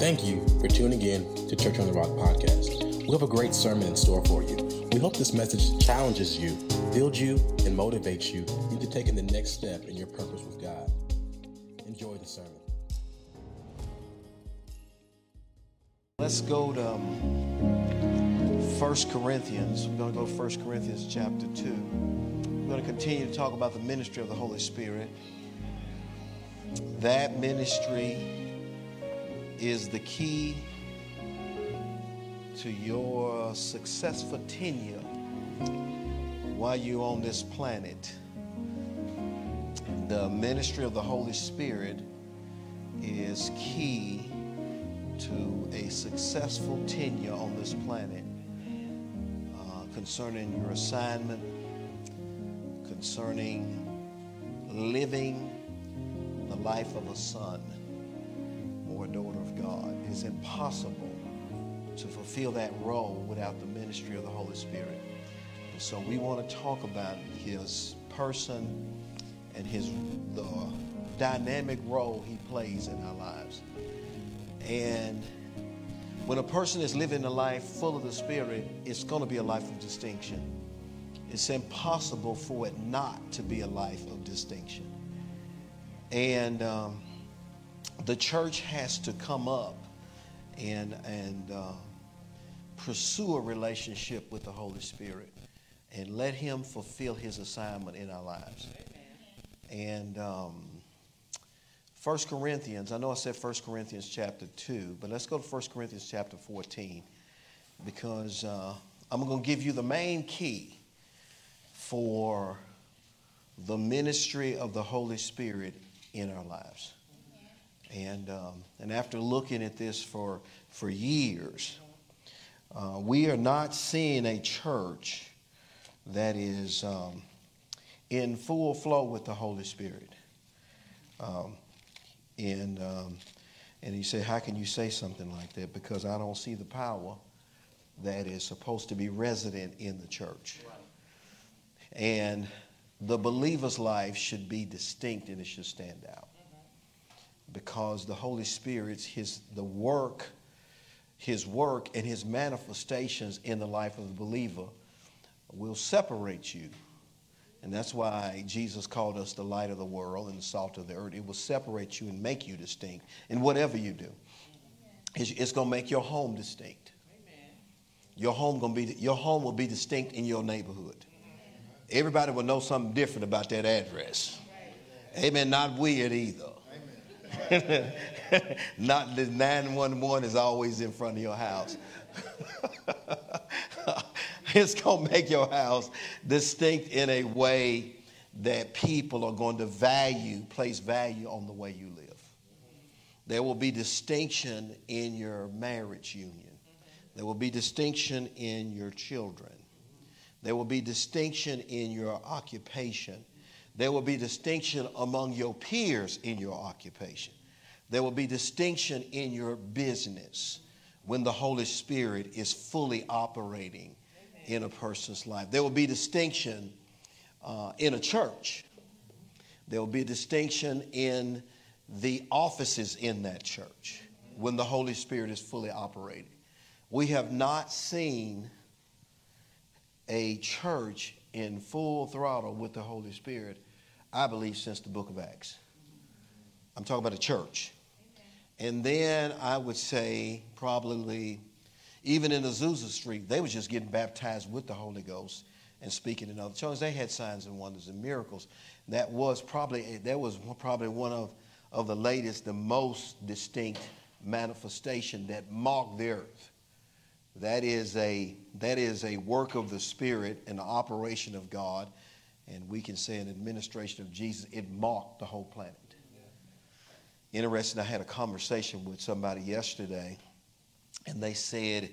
Thank you for tuning in to Church on the Rock podcast. We have a great sermon in store for you. We hope this message challenges you, builds you, and motivates you into taking the next step in your purpose with God. Enjoy the sermon. Let's go to um, 1 Corinthians. We're going to go to 1 Corinthians chapter 2. We're going to continue to talk about the ministry of the Holy Spirit. That ministry is the key to your successful tenure while you're on this planet. The ministry of the Holy Spirit is key to a successful tenure on this planet uh, concerning your assignment, concerning living the life of a son It's impossible to fulfill that role without the ministry of the Holy Spirit. And so we want to talk about his person and his the dynamic role he plays in our lives. And when a person is living a life full of the Spirit, it's going to be a life of distinction. It's impossible for it not to be a life of distinction. And um, the church has to come up and, and uh, pursue a relationship with the Holy Spirit and let Him fulfill His assignment in our lives. And um, 1 Corinthians, I know I said 1 Corinthians chapter 2, but let's go to 1 Corinthians chapter 14 because uh, I'm going to give you the main key for the ministry of the Holy Spirit in our lives. And, um, and after looking at this for, for years, uh, we are not seeing a church that is um, in full flow with the Holy Spirit. Um, and, um, and he said, How can you say something like that? Because I don't see the power that is supposed to be resident in the church. And the believer's life should be distinct and it should stand out. Because the Holy Spirit's his the work, his work and his manifestations in the life of the believer will separate you. And that's why Jesus called us the light of the world and the salt of the earth. It will separate you and make you distinct in whatever you do. It's, it's going to make your home distinct. Your home going to be your home will be distinct in your neighborhood. Everybody will know something different about that address. Amen. Not weird either. Not the 911 is always in front of your house. it's going to make your house distinct in a way that people are going to value, place value on the way you live. There will be distinction in your marriage union. There will be distinction in your children. There will be distinction in your occupation. There will be distinction among your peers in your occupation. There will be distinction in your business when the Holy Spirit is fully operating in a person's life. There will be distinction uh, in a church. There will be distinction in the offices in that church when the Holy Spirit is fully operating. We have not seen a church in full throttle with the Holy Spirit, I believe, since the book of Acts. I'm talking about a church. And then I would say, probably, even in Azusa Street, they were just getting baptized with the Holy Ghost and speaking in other tongues. They had signs and wonders and miracles. That was probably that was probably one of, of the latest, the most distinct manifestation that marked the earth. That is a that is a work of the Spirit and the operation of God, and we can say an administration of Jesus. It marked the whole planet. Interesting. I had a conversation with somebody yesterday, and they said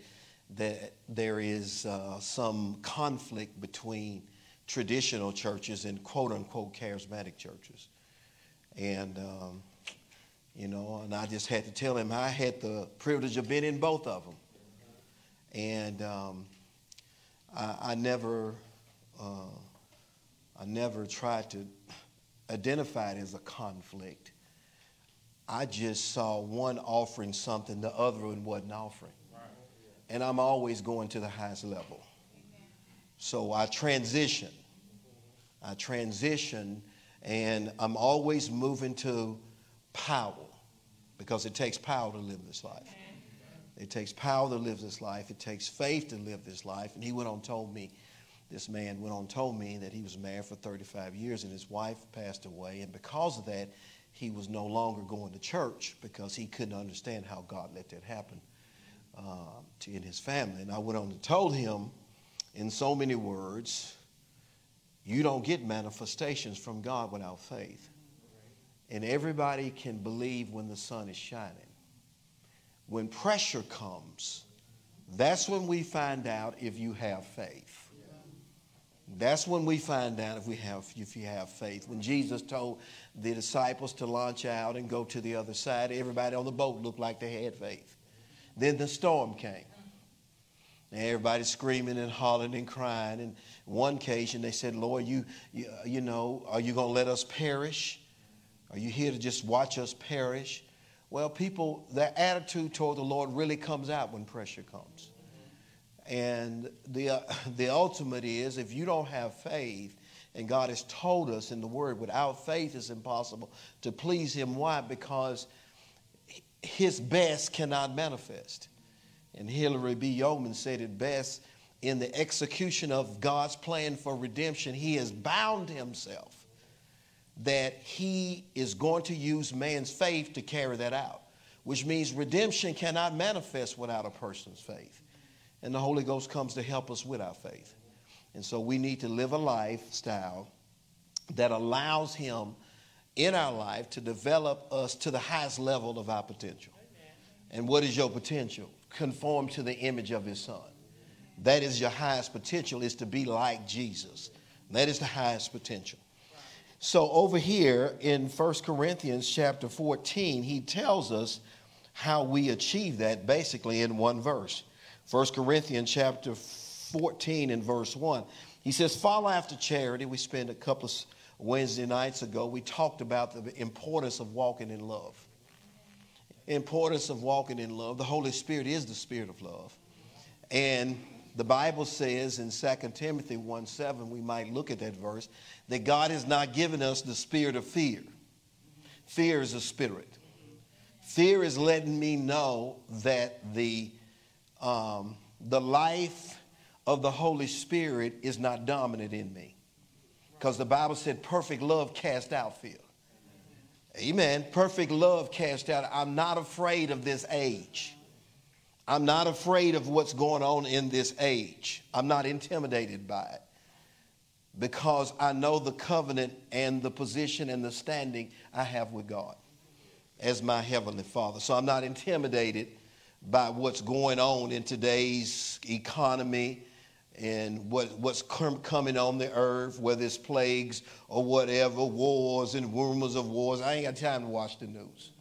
that there is uh, some conflict between traditional churches and quote unquote charismatic churches. And, um, you know, and I just had to tell him I had the privilege of being in both of them. And um, I, I, never, uh, I never tried to identify it as a conflict. I just saw one offering something, the other one wasn't offering. And I'm always going to the highest level. So I transition. I transition, and I'm always moving to power because it takes power to live this life. It takes power to live this life. It takes faith to live this life. And he went on told me, this man went on and told me that he was married for 35 years and his wife passed away. And because of that, he was no longer going to church because he couldn't understand how God let that happen uh, to, in his family. And I went on and told him in so many words, you don't get manifestations from God without faith. And everybody can believe when the sun is shining. When pressure comes, that's when we find out if you have faith. That's when we find out if we have if you have faith. When Jesus told the disciples to launch out and go to the other side, everybody on the boat looked like they had faith. Then the storm came. And everybody screaming and hollering and crying. And one occasion they said, Lord, you, you, you know, are you going to let us perish? Are you here to just watch us perish? Well, people, their attitude toward the Lord really comes out when pressure comes. And the, uh, the ultimate is if you don't have faith, and God has told us in the Word, without faith it's impossible to please Him. Why? Because His best cannot manifest. And Hillary B. Yeoman said it best in the execution of God's plan for redemption, He has bound Himself that He is going to use man's faith to carry that out, which means redemption cannot manifest without a person's faith. And the Holy Ghost comes to help us with our faith. And so we need to live a lifestyle that allows Him in our life to develop us to the highest level of our potential. And what is your potential? Conform to the image of His Son. That is your highest potential, is to be like Jesus. That is the highest potential. So over here in 1 Corinthians chapter 14, he tells us how we achieve that basically in one verse. 1 Corinthians chapter 14 and verse 1. He says, Follow after charity. We spent a couple of Wednesday nights ago, we talked about the importance of walking in love. Importance of walking in love. The Holy Spirit is the spirit of love. And the Bible says in 2 Timothy 1 7, we might look at that verse, that God has not given us the spirit of fear. Fear is a spirit. Fear is letting me know that the, um, the life of the Holy Spirit is not dominant in me. Because the Bible said perfect love cast out fear. Amen. Perfect love cast out. I'm not afraid of this age. I'm not afraid of what's going on in this age. I'm not intimidated by it because I know the covenant and the position and the standing I have with God as my heavenly Father. So I'm not intimidated by what's going on in today's economy and what, what's coming on the earth, whether it's plagues or whatever, wars and rumors of wars. I ain't got time to watch the news.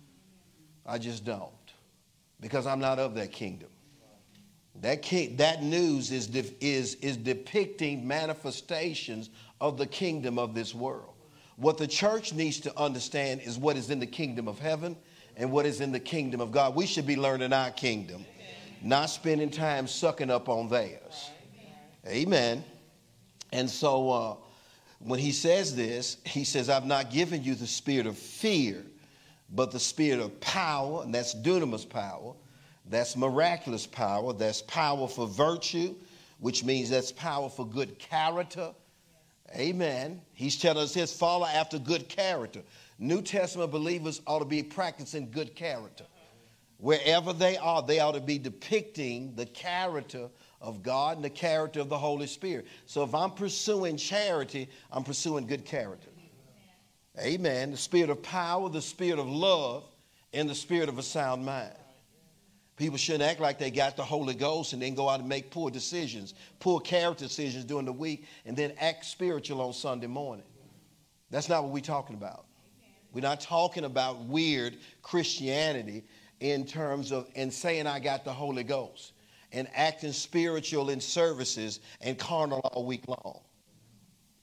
I just don't because I'm not of that kingdom. That, king, that news is, de, is, is depicting manifestations of the kingdom of this world. What the church needs to understand is what is in the kingdom of heaven and what is in the kingdom of God. We should be learning our kingdom, not spending time sucking up on theirs. Amen. And so uh, when he says this, he says, I've not given you the spirit of fear, but the spirit of power, and that's dunamis power. That's miraculous power. That's power for virtue, which means that's power for good character. Amen. He's telling us his follow after good character. New Testament believers ought to be practicing good character. Wherever they are, they ought to be depicting the character of God and the character of the Holy Spirit. So if I'm pursuing charity, I'm pursuing good character. Amen. The spirit of power, the spirit of love, and the spirit of a sound mind. People shouldn't act like they got the Holy Ghost and then go out and make poor decisions, poor character decisions during the week, and then act spiritual on Sunday morning. That's not what we're talking about. We're not talking about weird Christianity in terms of and saying I got the Holy Ghost and acting spiritual in services and carnal all week long.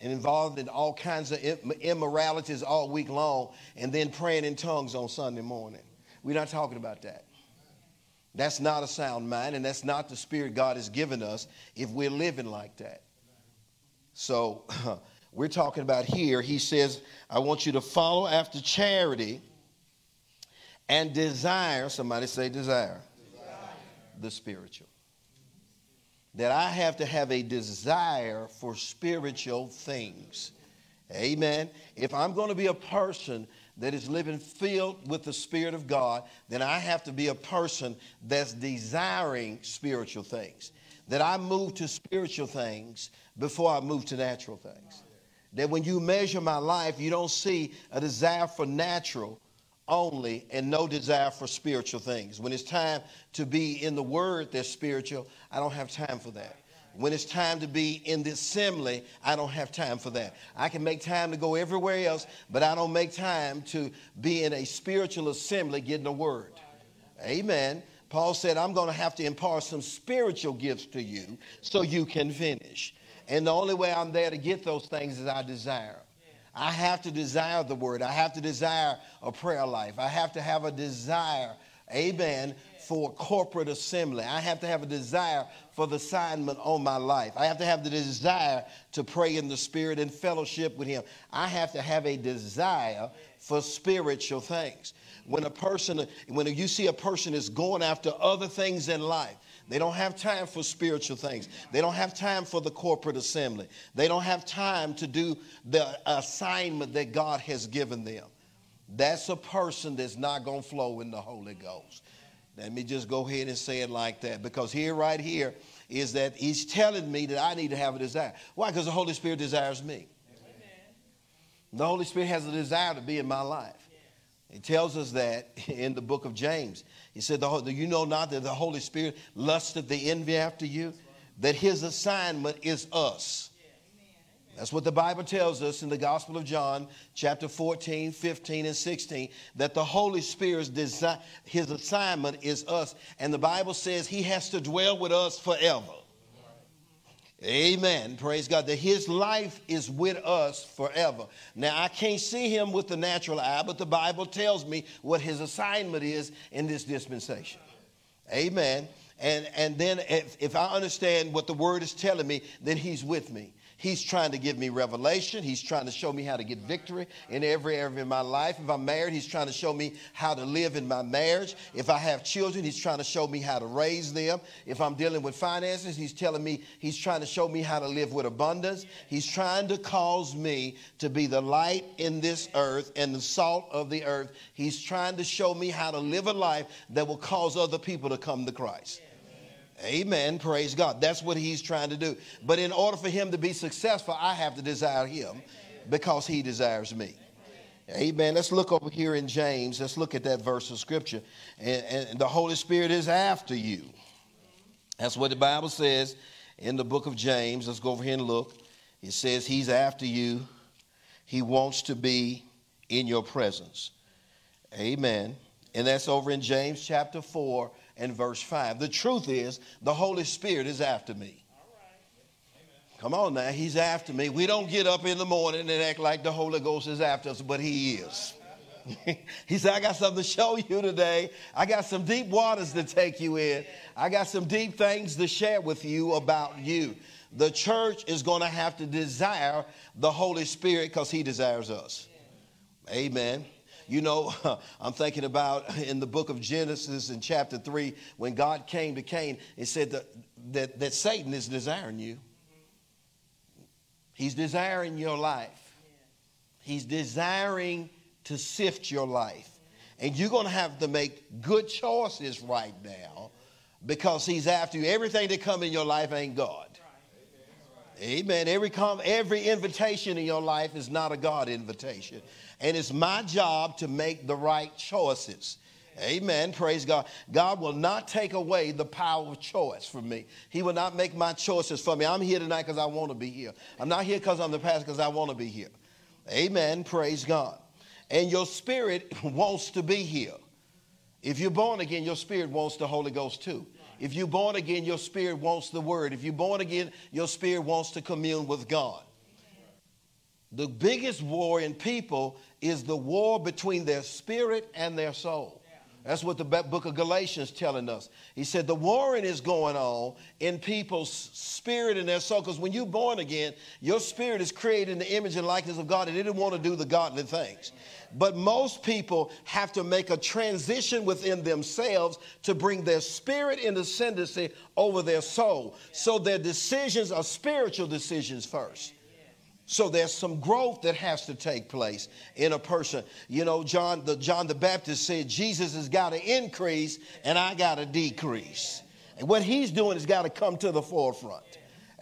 and involved in all kinds of immoralities all week long and then praying in tongues on Sunday morning. We're not talking about that. That's not a sound mind, and that's not the spirit God has given us if we're living like that. So, we're talking about here, he says, I want you to follow after charity and desire, somebody say desire, desire. the spiritual that I have to have a desire for spiritual things. Amen. If I'm going to be a person that is living filled with the Spirit of God, then I have to be a person that's desiring spiritual things. That I move to spiritual things before I move to natural things. That when you measure my life, you don't see a desire for natural, only and no desire for spiritual things. When it's time to be in the Word that's spiritual, I don't have time for that. When it's time to be in the assembly, I don't have time for that. I can make time to go everywhere else, but I don't make time to be in a spiritual assembly getting the Word. Amen. Paul said, I'm going to have to impart some spiritual gifts to you so you can finish. And the only way I'm there to get those things is I desire. I have to desire the word. I have to desire a prayer life. I have to have a desire, amen, for corporate assembly. I have to have a desire for the assignment on my life. I have to have the desire to pray in the spirit and fellowship with him. I have to have a desire for spiritual things. When a person, when you see a person is going after other things in life, they don't have time for spiritual things. They don't have time for the corporate assembly. They don't have time to do the assignment that God has given them. That's a person that's not going to flow in the Holy Ghost. Let me just go ahead and say it like that because here, right here, is that he's telling me that I need to have a desire. Why? Because the Holy Spirit desires me. Amen. The Holy Spirit has a desire to be in my life. He tells us that in the book of James. He said, Do you know not that the Holy Spirit lusteth the envy after you? That his assignment is us. That's what the Bible tells us in the Gospel of John, chapter 14, 15, and 16, that the Holy Spirit's design, his assignment is us. And the Bible says he has to dwell with us forever. Amen. Praise God. That his life is with us forever. Now, I can't see him with the natural eye, but the Bible tells me what his assignment is in this dispensation. Amen. And, and then if, if I understand what the word is telling me, then he's with me. He's trying to give me revelation. He's trying to show me how to get victory in every area of my life. If I'm married, he's trying to show me how to live in my marriage. If I have children, he's trying to show me how to raise them. If I'm dealing with finances, he's telling me, he's trying to show me how to live with abundance. He's trying to cause me to be the light in this earth and the salt of the earth. He's trying to show me how to live a life that will cause other people to come to Christ. Amen. Praise God. That's what he's trying to do. But in order for him to be successful, I have to desire him because he desires me. Amen. Let's look over here in James. Let's look at that verse of scripture. And, and, the Holy Spirit is after you. That's what the Bible says in the book of James. Let's go over here and look. It says he's after you. He wants to be in your presence. Amen. And that's over in James chapter 4 and verse 5. The truth is, the Holy Spirit is after me. Come on now, he's after me. We don't get up in the morning and act like the Holy Ghost is after us, but he is. he said, I got something to show you today. I got some deep waters to take you in. I got some deep things to share with you about you. The church is going to have to desire the Holy Spirit because he desires us. Amen. You know, I'm thinking about in the book of Genesis in chapter 3, when God came to Cain, it said that, that, that Satan is desiring you. He's desiring your life. He's desiring to sift your life. And you're going to have to make good choices right now because he's after you. Everything that come in your life ain't God. Amen. Every, com- every invitation in your life is not a God invitation. And it's my job to make the right choices. Amen. Praise God. God will not take away the power of choice from me. He will not make my choices for me. I'm here tonight because I want to be here. I'm not here because I'm the pastor because I want to be here. Amen. Praise God. And your spirit wants to be here. If you're born again, your spirit wants the Holy Ghost too. If you're born again, your spirit wants the word. If you're born again, your spirit wants to commune with God. The biggest war in people is the war between their spirit and their soul. That's what the book of Galatians telling us. He said the warring is going on in people's spirit and their soul. Because when you're born again, your spirit is created in the image and likeness of God, and it didn't want to do the godly things. But most people have to make a transition within themselves to bring their spirit in ascendancy over their soul. So their decisions are spiritual decisions first. So there's some growth that has to take place in a person. You know, John the John the Baptist said Jesus has got to increase and I got to decrease. And what he's doing has got to come to the forefront.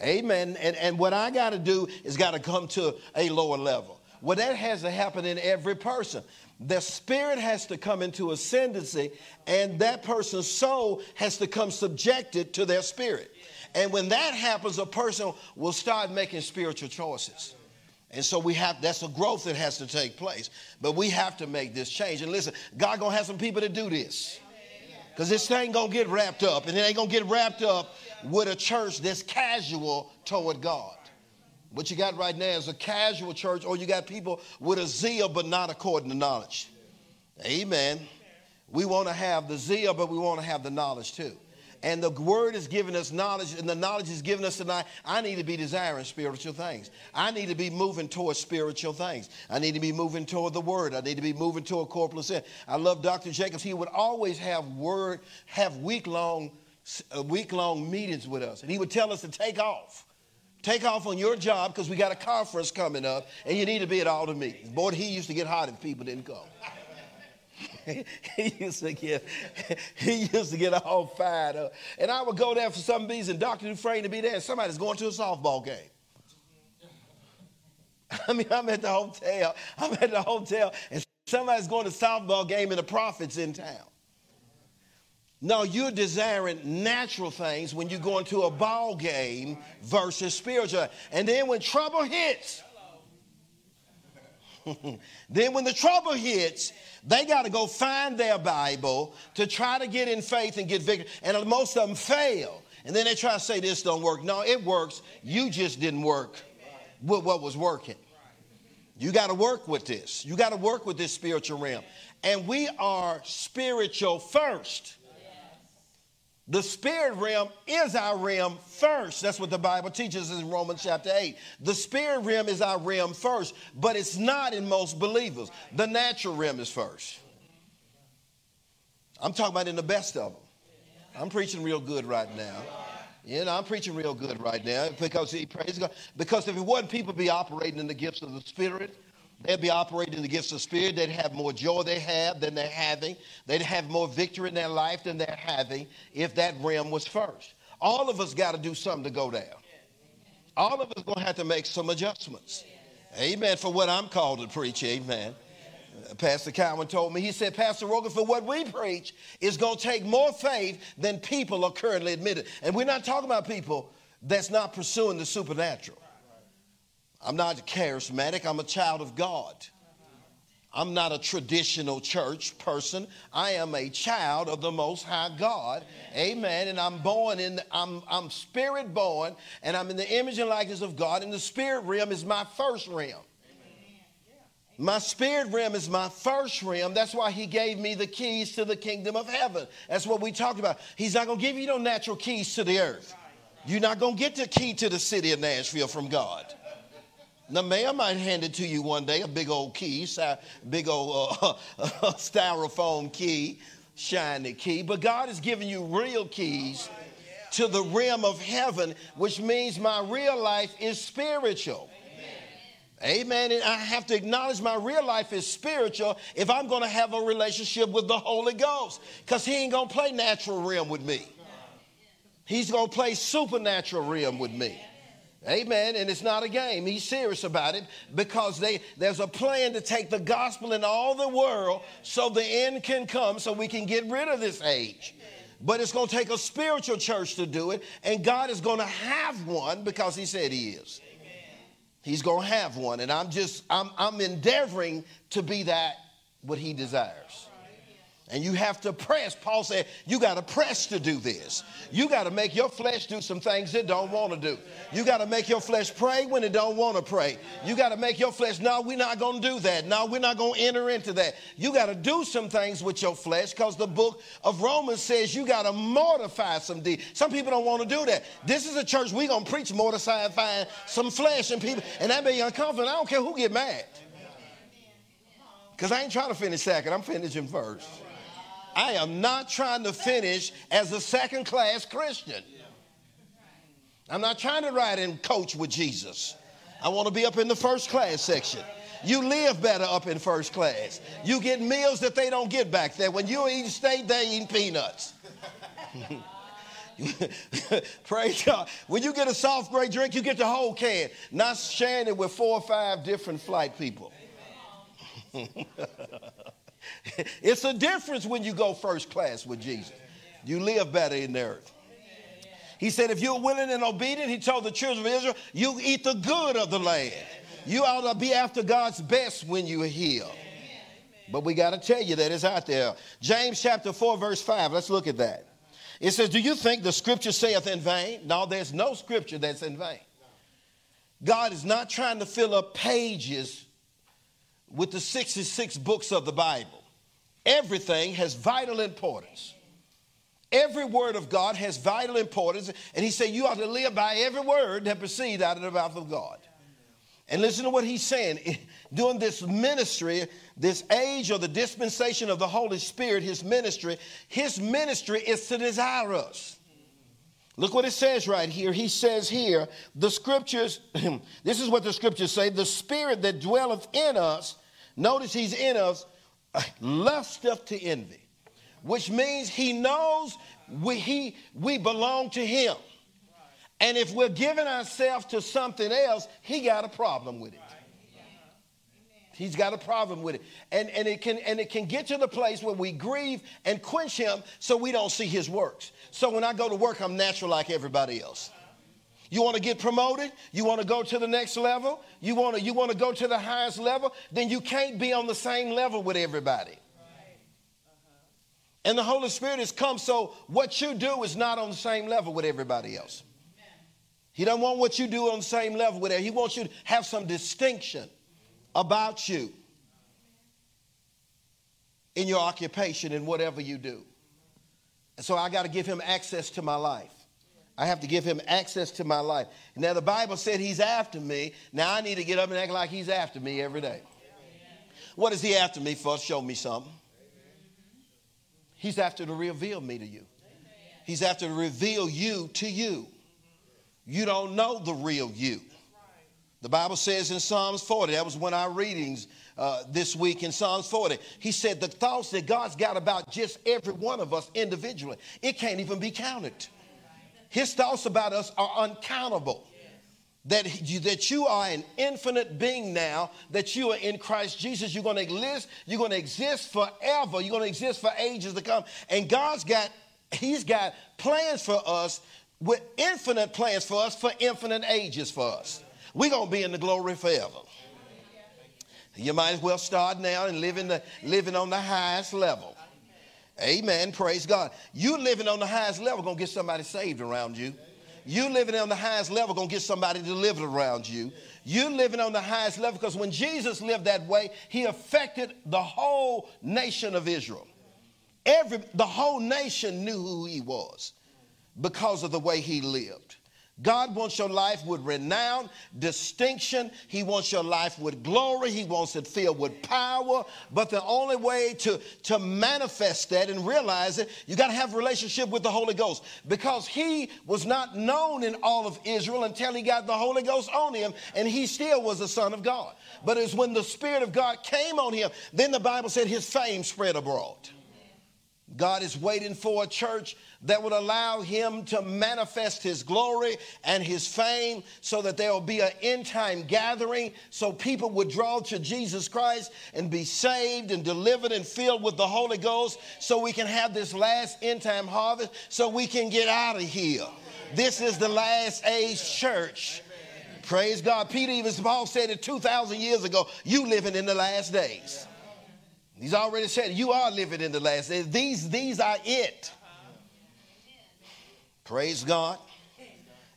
Amen. And, and what I got to do is got to come to a lower level. Well, that has to happen in every person. The spirit has to come into ascendancy, and that person's soul has to come subjected to their spirit. And when that happens, a person will start making spiritual choices. And so we have that's a growth that has to take place. But we have to make this change. And listen, God gonna have some people to do this. Because this thing gonna get wrapped up, and it ain't gonna get wrapped up with a church that's casual toward God. What you got right now is a casual church, or you got people with a zeal but not according to knowledge. Amen. We want to have the zeal, but we want to have the knowledge too. And the word is giving us knowledge, and the knowledge is giving us tonight. I need to be desiring spiritual things. I need to be moving towards spiritual things. I need to be moving toward the word. I need to be moving toward corporal sin. I love Dr. Jacobs. He would always have word, have week long, uh, week long meetings with us, and he would tell us to take off. Take off on your job because we got a conference coming up, and you need to be at all the meetings. Boy, he used to get hot if people didn't come. he used to get he used to get all fired up. And I would go there for some reason, Dr. Dufresne to be there, somebody's going to a softball game. I mean, I'm at the hotel. I'm at the hotel, and somebody's going to a softball game, and the prophet's in town. No, you're desiring natural things when you go into a ball game versus spiritual. And then when trouble hits, then when the trouble hits, they got to go find their Bible to try to get in faith and get victory. And most of them fail. And then they try to say this don't work. No, it works. You just didn't work with what was working. You got to work with this. You got to work with this spiritual realm. And we are spiritual first. The spirit realm is our realm first. That's what the Bible teaches in Romans chapter 8. The spirit realm is our realm first, but it's not in most believers. The natural realm is first. I'm talking about in the best of them. I'm preaching real good right now. You know, I'm preaching real good right now because he praise God. Because if it wasn't people be operating in the gifts of the Spirit, They'd be operating in the gifts of spirit. They'd have more joy they have than they're having. They'd have more victory in their life than they're having if that realm was first. All of us got to do something to go down. All of us going to have to make some adjustments. Amen. For what I'm called to preach. Amen. Uh, Pastor Cowan told me, he said, Pastor Rogan, for what we preach is going to take more faith than people are currently admitted. And we're not talking about people that's not pursuing the supernatural. I'm not charismatic, I'm a child of God. I'm not a traditional church person. I am a child of the Most High God. Amen. And I'm born in, I'm, I'm spirit born, and I'm in the image and likeness of God. And the spirit realm is my first realm. My spirit realm is my first realm. That's why he gave me the keys to the kingdom of heaven. That's what we talked about. He's not going to give you no natural keys to the earth. You're not going to get the key to the city of Nashville from God. Now, mayor might hand it to you one day, a big old key, big old uh, styrofoam key, shiny key. But God is giving you real keys to the realm of heaven, which means my real life is spiritual. Amen. And I have to acknowledge my real life is spiritual if I'm going to have a relationship with the Holy Ghost. Because He ain't going to play natural realm with me, He's going to play supernatural realm with me. Amen. And it's not a game. He's serious about it because they, there's a plan to take the gospel in all the world so the end can come so we can get rid of this age. But it's going to take a spiritual church to do it, and God is going to have one because He said He is. He's going to have one, and I'm just, I'm, I'm endeavoring to be that what He desires. And you have to press. Paul said, you got to press to do this. You got to make your flesh do some things it don't want to do. You got to make your flesh pray when it don't want to pray. You got to make your flesh, no, we're not going to do that. No, we're not going to enter into that. You got to do some things with your flesh because the book of Romans says you got to mortify some deeds. Some people don't want to do that. This is a church we're going to preach mortifying some flesh and people, and that may be uncomfortable. I don't care who get mad. Because I ain't trying to finish second, I'm finishing first. I am not trying to finish as a second class Christian. I'm not trying to ride in coach with Jesus. I want to be up in the first class section. You live better up in first class. You get meals that they don't get back there. When you eat steak, they eat peanuts. Praise God. When you get a soft gray drink, you get the whole can, not sharing it with four or five different flight people. it's a difference when you go first class with Jesus. You live better in the earth. He said, if you're willing and obedient, he told the children of Israel, you eat the good of the land. You ought to be after God's best when you are here. But we got to tell you that it's out there. James chapter 4, verse 5. Let's look at that. It says, Do you think the scripture saith in vain? No, there's no scripture that's in vain. God is not trying to fill up pages with the 66 books of the Bible. Everything has vital importance. Every word of God has vital importance. And he said, You ought to live by every word that proceeds out of the mouth of God. And listen to what he's saying. During this ministry, this age or the dispensation of the Holy Spirit, his ministry, his ministry is to desire us. Look what it says right here. He says here, the scriptures, this is what the scriptures say the spirit that dwelleth in us, notice he's in us, lusteth to envy which means he knows we, he, we belong to him. And if we're giving ourselves to something else, he got a problem with it. He's got a problem with it. And, and, it can, and it can get to the place where we grieve and quench him so we don't see his works. So when I go to work, I'm natural like everybody else. You want to get promoted? You want to go to the next level? You want to, you want to go to the highest level? Then you can't be on the same level with everybody. And the Holy Spirit has come, so what you do is not on the same level with everybody else. He doesn't want what you do on the same level with it. He wants you to have some distinction about you in your occupation and whatever you do. And so I got to give him access to my life. I have to give him access to my life. Now, the Bible said he's after me. Now, I need to get up and act like he's after me every day. What is he after me for? Show me something. He's after to reveal me to you. He's after to reveal you to you. You don't know the real you. The Bible says in Psalms 40, that was one of our readings uh, this week in Psalms 40. He said the thoughts that God's got about just every one of us individually, it can't even be counted. His thoughts about us are uncountable that you, that you are an infinite being now, that you are in Christ Jesus. You're going to exist, you're going to exist forever. You're going to exist for ages to come. And God's got, He's got plans for us with infinite plans for us for infinite ages for us. We're going to be in the glory forever. You might as well start now and living, the, living on the highest level. Amen. Praise God. You living on the highest level going to get somebody saved around you. You living on the highest level going to get somebody delivered around you. You living on the highest level because when Jesus lived that way, he affected the whole nation of Israel. Every, the whole nation knew who he was because of the way he lived. God wants your life with renown, distinction. He wants your life with glory. He wants it filled with power. But the only way to, to manifest that and realize it, you got to have relationship with the Holy Ghost. Because he was not known in all of Israel until he got the Holy Ghost on him, and he still was a son of God. But it's when the Spirit of God came on him, then the Bible said his fame spread abroad. God is waiting for a church that would allow him to manifest his glory and his fame so that there will be an end time gathering so people would draw to Jesus Christ and be saved and delivered and filled with the Holy Ghost so we can have this last end time harvest so we can get out of here. This is the last age church. Praise God. Peter even Paul said it 2,000 years ago, you living in the last days. He's already said, You are living in the last days. These, these are it. Praise God.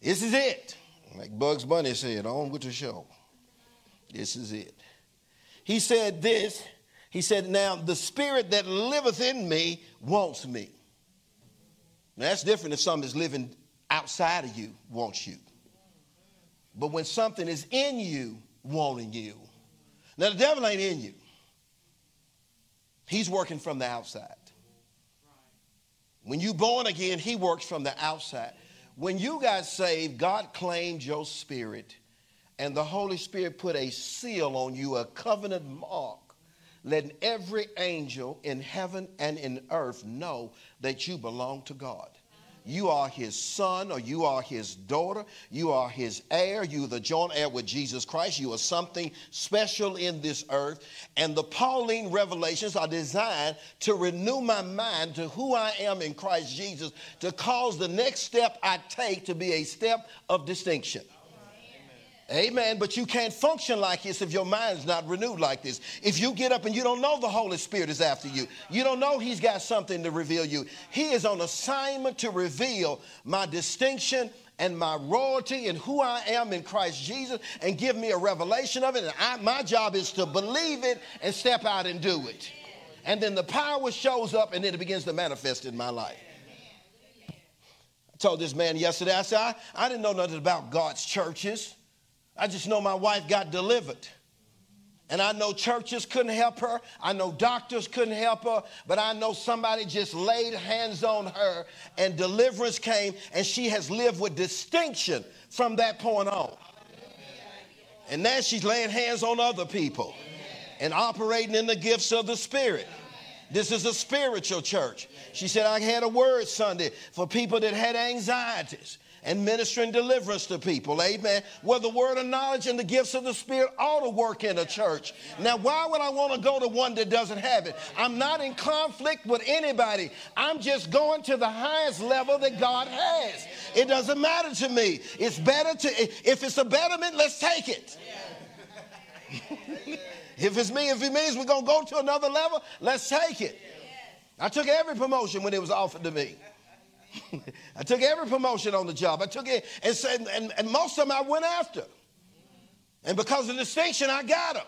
This is it. Like Bugs Bunny said, on with the show. This is it. He said this. He said, Now the spirit that liveth in me wants me. Now that's different if something is living outside of you wants you. But when something is in you wanting you, now the devil ain't in you. He's working from the outside. When you born again, he works from the outside. When you got saved, God claimed your spirit, and the Holy Spirit put a seal on you, a covenant mark, letting every angel in heaven and in earth know that you belong to God. You are his son or you are his daughter. You are his heir. You are the joint heir with Jesus Christ. You are something special in this earth. And the Pauline revelations are designed to renew my mind to who I am in Christ Jesus, to cause the next step I take to be a step of distinction. Amen. But you can't function like this if your mind's not renewed like this. If you get up and you don't know the Holy Spirit is after you, you don't know He's got something to reveal you. He is on assignment to reveal my distinction and my royalty and who I am in Christ Jesus and give me a revelation of it. And I, my job is to believe it and step out and do it. And then the power shows up and then it begins to manifest in my life. I told this man yesterday, I said, I, I didn't know nothing about God's churches. I just know my wife got delivered. And I know churches couldn't help her. I know doctors couldn't help her. But I know somebody just laid hands on her and deliverance came, and she has lived with distinction from that point on. And now she's laying hands on other people and operating in the gifts of the Spirit. This is a spiritual church. She said, I had a word Sunday for people that had anxieties and ministering deliverance to people. Amen. Where the word of knowledge and the gifts of the Spirit ought to work in a church. Now, why would I want to go to one that doesn't have it? I'm not in conflict with anybody. I'm just going to the highest level that God has. It doesn't matter to me. It's better to, if it's a betterment, let's take it. if it's me, if it means we're going to go to another level, let's take it. I took every promotion when it was offered to me. I took every promotion on the job. I took it, and, said, and, and most of them I went after. And because of distinction, I got them.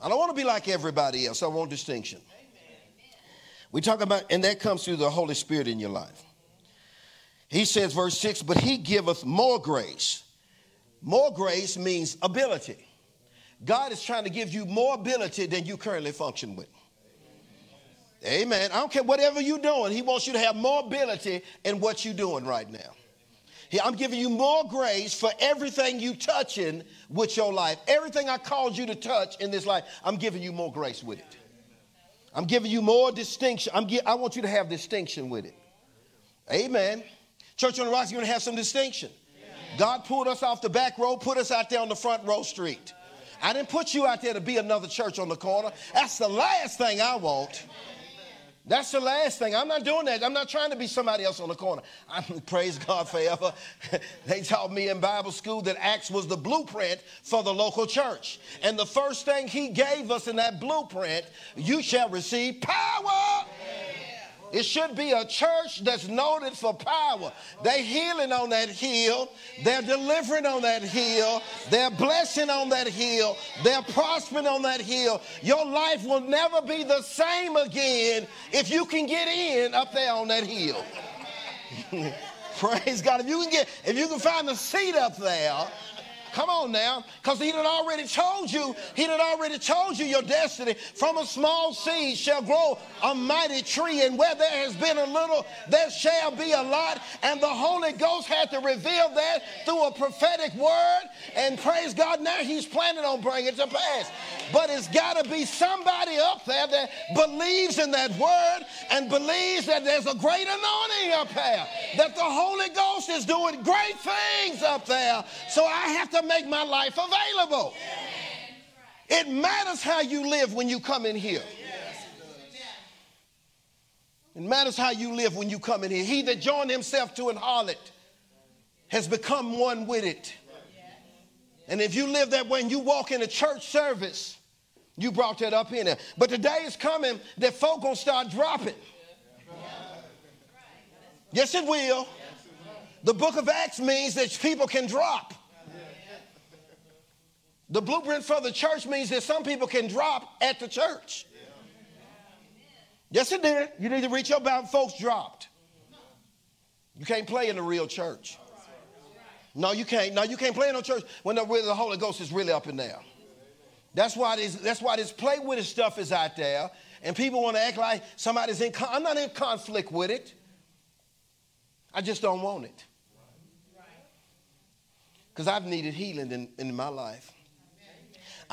I don't want to be like everybody else. I want distinction. We talk about, and that comes through the Holy Spirit in your life. He says, verse 6, but he giveth more grace. More grace means ability. God is trying to give you more ability than you currently function with. Amen. I don't care whatever you're doing. He wants you to have more ability in what you're doing right now. I'm giving you more grace for everything you touching with your life. Everything I called you to touch in this life, I'm giving you more grace with it. I'm giving you more distinction. I'm I want you to have distinction with it. Amen. Church on the Rocks, you're going to have some distinction. God pulled us off the back row, put us out there on the front row street. I didn't put you out there to be another church on the corner. That's the last thing I want. That's the last thing. I'm not doing that. I'm not trying to be somebody else on the corner. I'm, praise God forever. they taught me in Bible school that Acts was the blueprint for the local church. And the first thing he gave us in that blueprint, you shall receive power. It should be a church that's noted for power. They're healing on that hill. They're delivering on that hill. They're blessing on that hill. They're prospering on that hill. Your life will never be the same again if you can get in up there on that hill. Praise God. If you can get, if you can find a seat up there, Come on now, because he had already told you, he had already told you your destiny. From a small seed shall grow a mighty tree, and where there has been a little, there shall be a lot. And the Holy Ghost had to reveal that through a prophetic word. And praise God, now he's planning on bringing it to pass. But it's got to be somebody up there that believes in that word and believes that there's a great anointing up there, that the Holy Ghost is doing great things up there. So I have to make my life available. It matters how you live when you come in here. It matters how you live when you come in here. He that joined himself to an harlot has become one with it. And if you live that way and you walk in a church service You brought that up in there. But the day is coming that folk gonna start dropping. Yes, it will. The book of Acts means that people can drop. The blueprint for the church means that some people can drop at the church. Yes, it did. You need to reach your bound. Folks dropped. You can't play in the real church. No, you can't. No, you can't play in no church when the, when the Holy Ghost is really up in there. That's why this, that's why this play with it stuff is out there, and people want to act like somebody's in. I'm not in conflict with it. I just don't want it. Because I've needed healing in, in my life.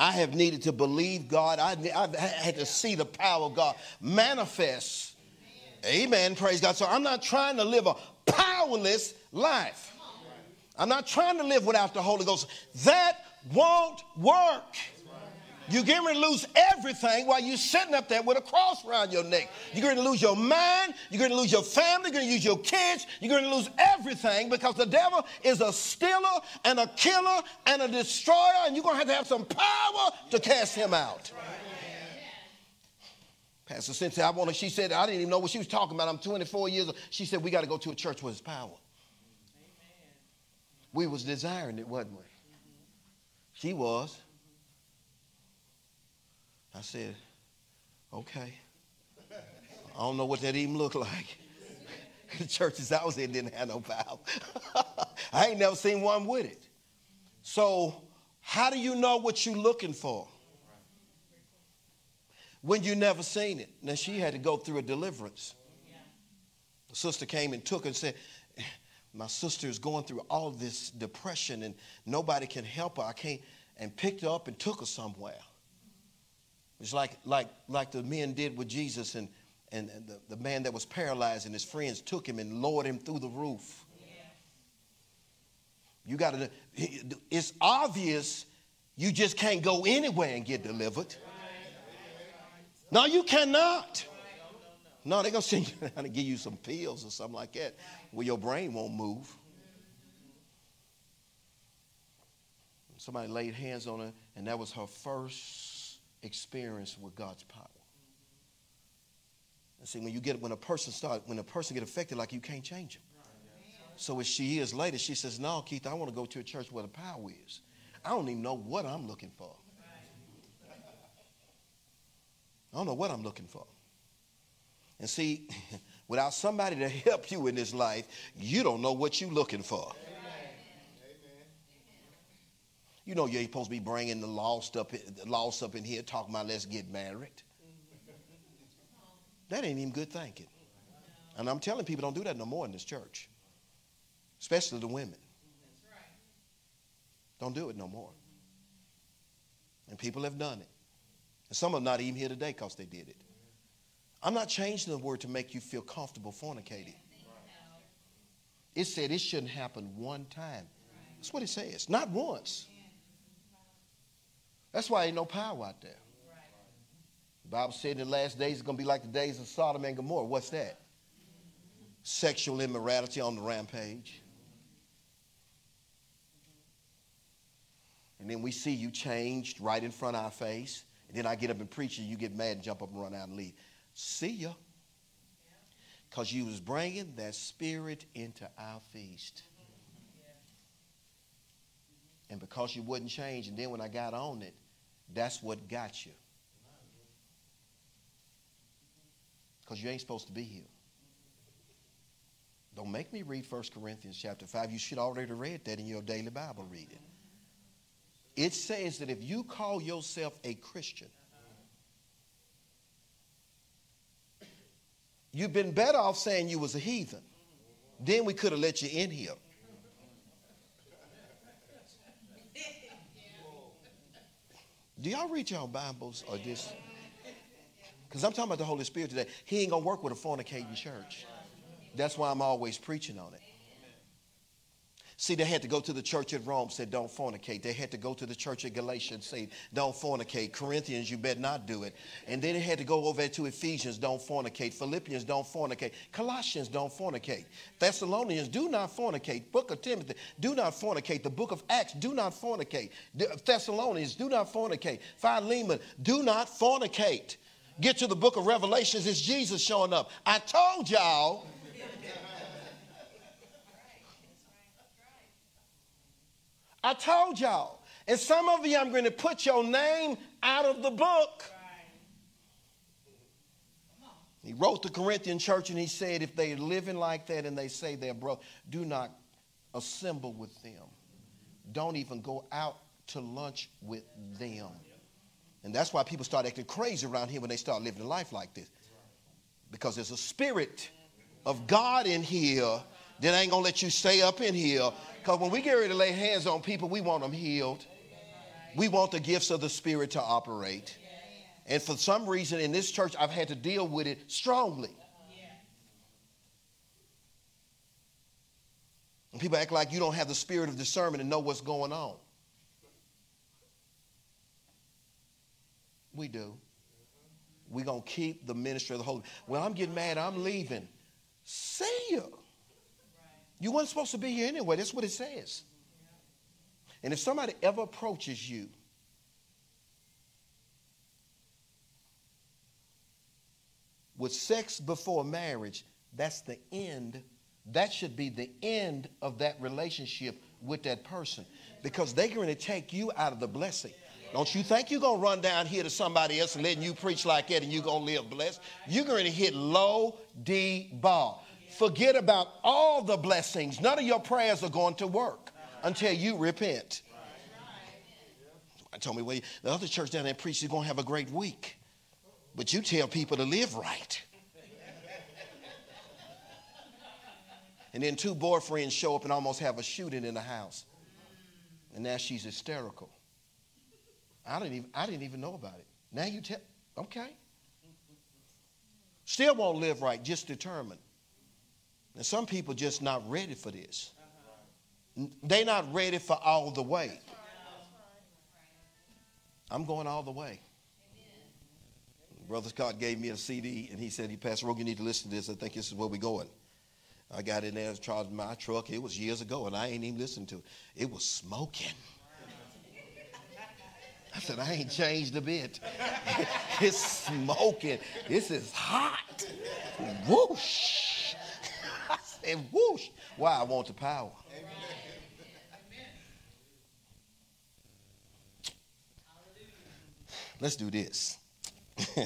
I have needed to believe God. I, have had to see the power of God manifest. Amen. Praise God. So I'm not trying to live a powerless life. I'm not trying to live without the Holy Ghost. That won't work. You're getting ready to lose everything while you're sitting up there with a cross around your neck. You're going to lose your mind. You're going to lose your family. You're going to lose your kids. You're going to lose everything because the devil is a stealer and a killer and a destroyer, and you're going to have to have some power to cast him out. Pastor Cynthia, I want to, she said, I didn't even know what she was talking about. I'm 24 years old. She said, we got to go to a church with his power. We was desiring it, wasn't we? She was. I said, okay. I don't know what that even looked like. the churches I was in didn't have no power. I ain't never seen one with it. So, how do you know what you're looking for? When you never seen it. Now, she had to go through a deliverance. The sister came and took her and said, My sister is going through all this depression and nobody can help her. I can't, and picked her up and took her somewhere. It's like, like, like the men did with Jesus and, and the, the man that was paralyzed and his friends took him and lowered him through the roof. You got to, it's obvious you just can't go anywhere and get delivered. No, you cannot. No, they're going to send you to give you some pills or something like that where your brain won't move. Somebody laid hands on her, and that was her first experience with God's power. And see, when you get when a person start when a person get affected, like you can't change them. So as she is later, she says, "No, Keith, I want to go to a church where the power is. I don't even know what I'm looking for. I don't know what I'm looking for." And see, without somebody to help you in this life, you don't know what you're looking for. You know you ain't supposed to be bringing the lost up, the lost up in here talking about let's get married. That ain't even good thinking. And I'm telling people don't do that no more in this church, especially the women. Don't do it no more. And people have done it. And some are not even here today because they did it. I'm not changing the word to make you feel comfortable fornicating. It said it shouldn't happen one time. That's what it says. Not once. That's why ain't no power out there. The Bible said in the last days it's going to be like the days of Sodom and Gomorrah. What's that? Sexual immorality on the rampage. And then we see you changed right in front of our face. And then I get up and preach and you get mad and jump up and run out and leave. See ya. Because you was bringing that spirit into our feast. And because you wouldn't change, and then when I got on it, that's what got you. Because you ain't supposed to be here. Don't make me read 1 Corinthians chapter 5. You should already read that in your daily Bible reading. It says that if you call yourself a Christian, you've been better off saying you was a heathen. Then we could have let you in here. Do y'all read y'all Bibles or just? Because I'm talking about the Holy Spirit today. He ain't gonna work with a fornicating church. That's why I'm always preaching on it. See, they had to go to the church at Rome, said, don't fornicate. They had to go to the church at Galatians, say, don't fornicate. Corinthians, you better not do it. And then they had to go over to Ephesians, don't fornicate. Philippians, don't fornicate. Colossians, don't fornicate. Thessalonians, do not fornicate. Book of Timothy, do not fornicate. The book of Acts, do not fornicate. Thessalonians, do not fornicate. Philemon, do not fornicate. Get to the book of Revelations, it's Jesus showing up. I told y'all I told y'all. And some of you, I'm going to put your name out of the book. He wrote the Corinthian church and he said, if they're living like that and they say they're broke, do not assemble with them. Don't even go out to lunch with them. And that's why people start acting crazy around here when they start living a life like this. Because there's a spirit of God in here that ain't gonna let you stay up in here because when we get ready to lay hands on people, we want them healed. We want the gifts of the Spirit to operate. And for some reason in this church, I've had to deal with it strongly. And people act like you don't have the spirit of discernment and know what's going on. We do. We're going to keep the ministry of the Holy. Well, I'm getting mad. I'm leaving. See you. You weren't supposed to be here anyway. That's what it says. And if somebody ever approaches you, with sex before marriage, that's the end. That should be the end of that relationship with that person because they're going to take you out of the blessing. Don't you think you're going to run down here to somebody else and letting you preach like that and you're going to live blessed? You're going to hit low D bar forget about all the blessings. None of your prayers are going to work until you repent. I told me, well, the other church down there preaches is going to have a great week. But you tell people to live right. and then two boyfriends show up and almost have a shooting in the house. And now she's hysterical. I didn't even, I didn't even know about it. Now you tell, okay. Still won't live right, just determined. And some people just not ready for this. They're not ready for all the way. I'm going all the way. Brother Scott gave me a CD and he said, "He Pastor Rogan, you need to listen to this. I think this is where we're going." I got in there, and charged my truck. It was years ago, and I ain't even listened to it. It was smoking. I said, I ain't changed a bit. it's smoking. This is hot. Whoosh and whoosh. Why? I want the power. Let's do this.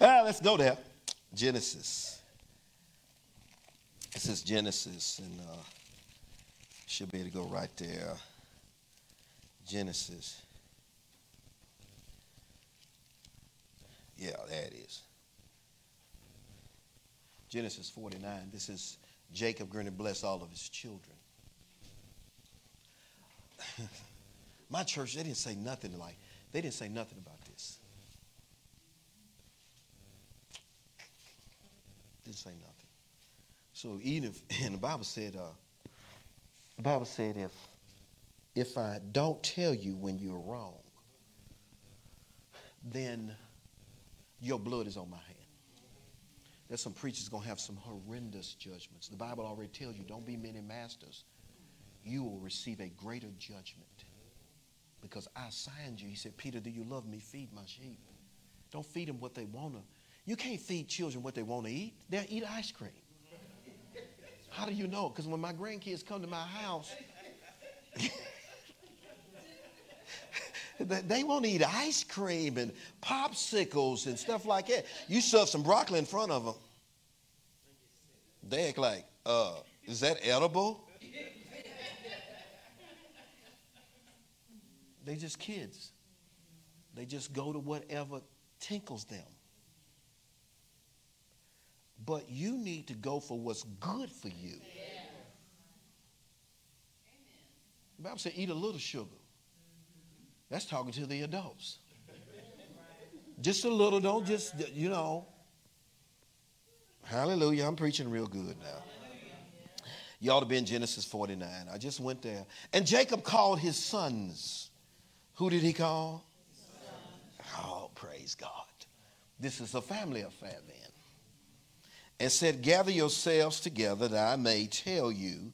ah, let's go there. Genesis. This is Genesis, and uh, should be able to go right there. Genesis. Yeah, there it is. Genesis 49. This is Jacob going to bless all of his children. My church, they didn't say nothing like, they didn't say nothing about this. Didn't say nothing. So even if, and the Bible said, uh, the Bible said if if I don't tell you when you're wrong, then your blood is on my hand. There's some preachers going to have some horrendous judgments. The Bible already tells you don't be many masters. You will receive a greater judgment because I assigned you. He said, Peter, do you love me? Feed my sheep. Don't feed them what they want to. You can't feed children what they want to eat. They'll eat ice cream. How do you know? Because when my grandkids come to my house, they won't eat ice cream and popsicles and stuff like that. You serve some broccoli in front of them. They act like, uh, is that edible? they just kids. They just go to whatever tinkles them. But you need to go for what's good for you. The Bible said, eat a little sugar. That's talking to the adults. Just a little, don't just, you know. Hallelujah. I'm preaching real good now. You ought to be in Genesis 49. I just went there. And Jacob called his sons. Who did he call? Oh, praise God. This is a family affair then. And said, Gather yourselves together that I may tell you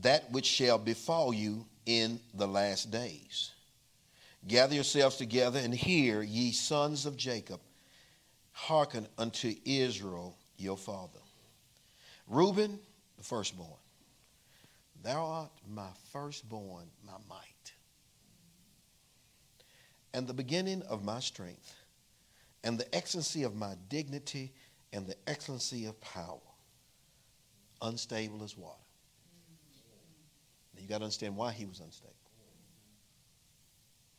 that which shall befall you in the last days. Gather yourselves together and hear, ye sons of Jacob, hearken unto Israel your father. Reuben, the firstborn, thou art my firstborn, my might, and the beginning of my strength, and the excellency of my dignity, and the excellency of power, unstable as water. You got to understand why he was unstable.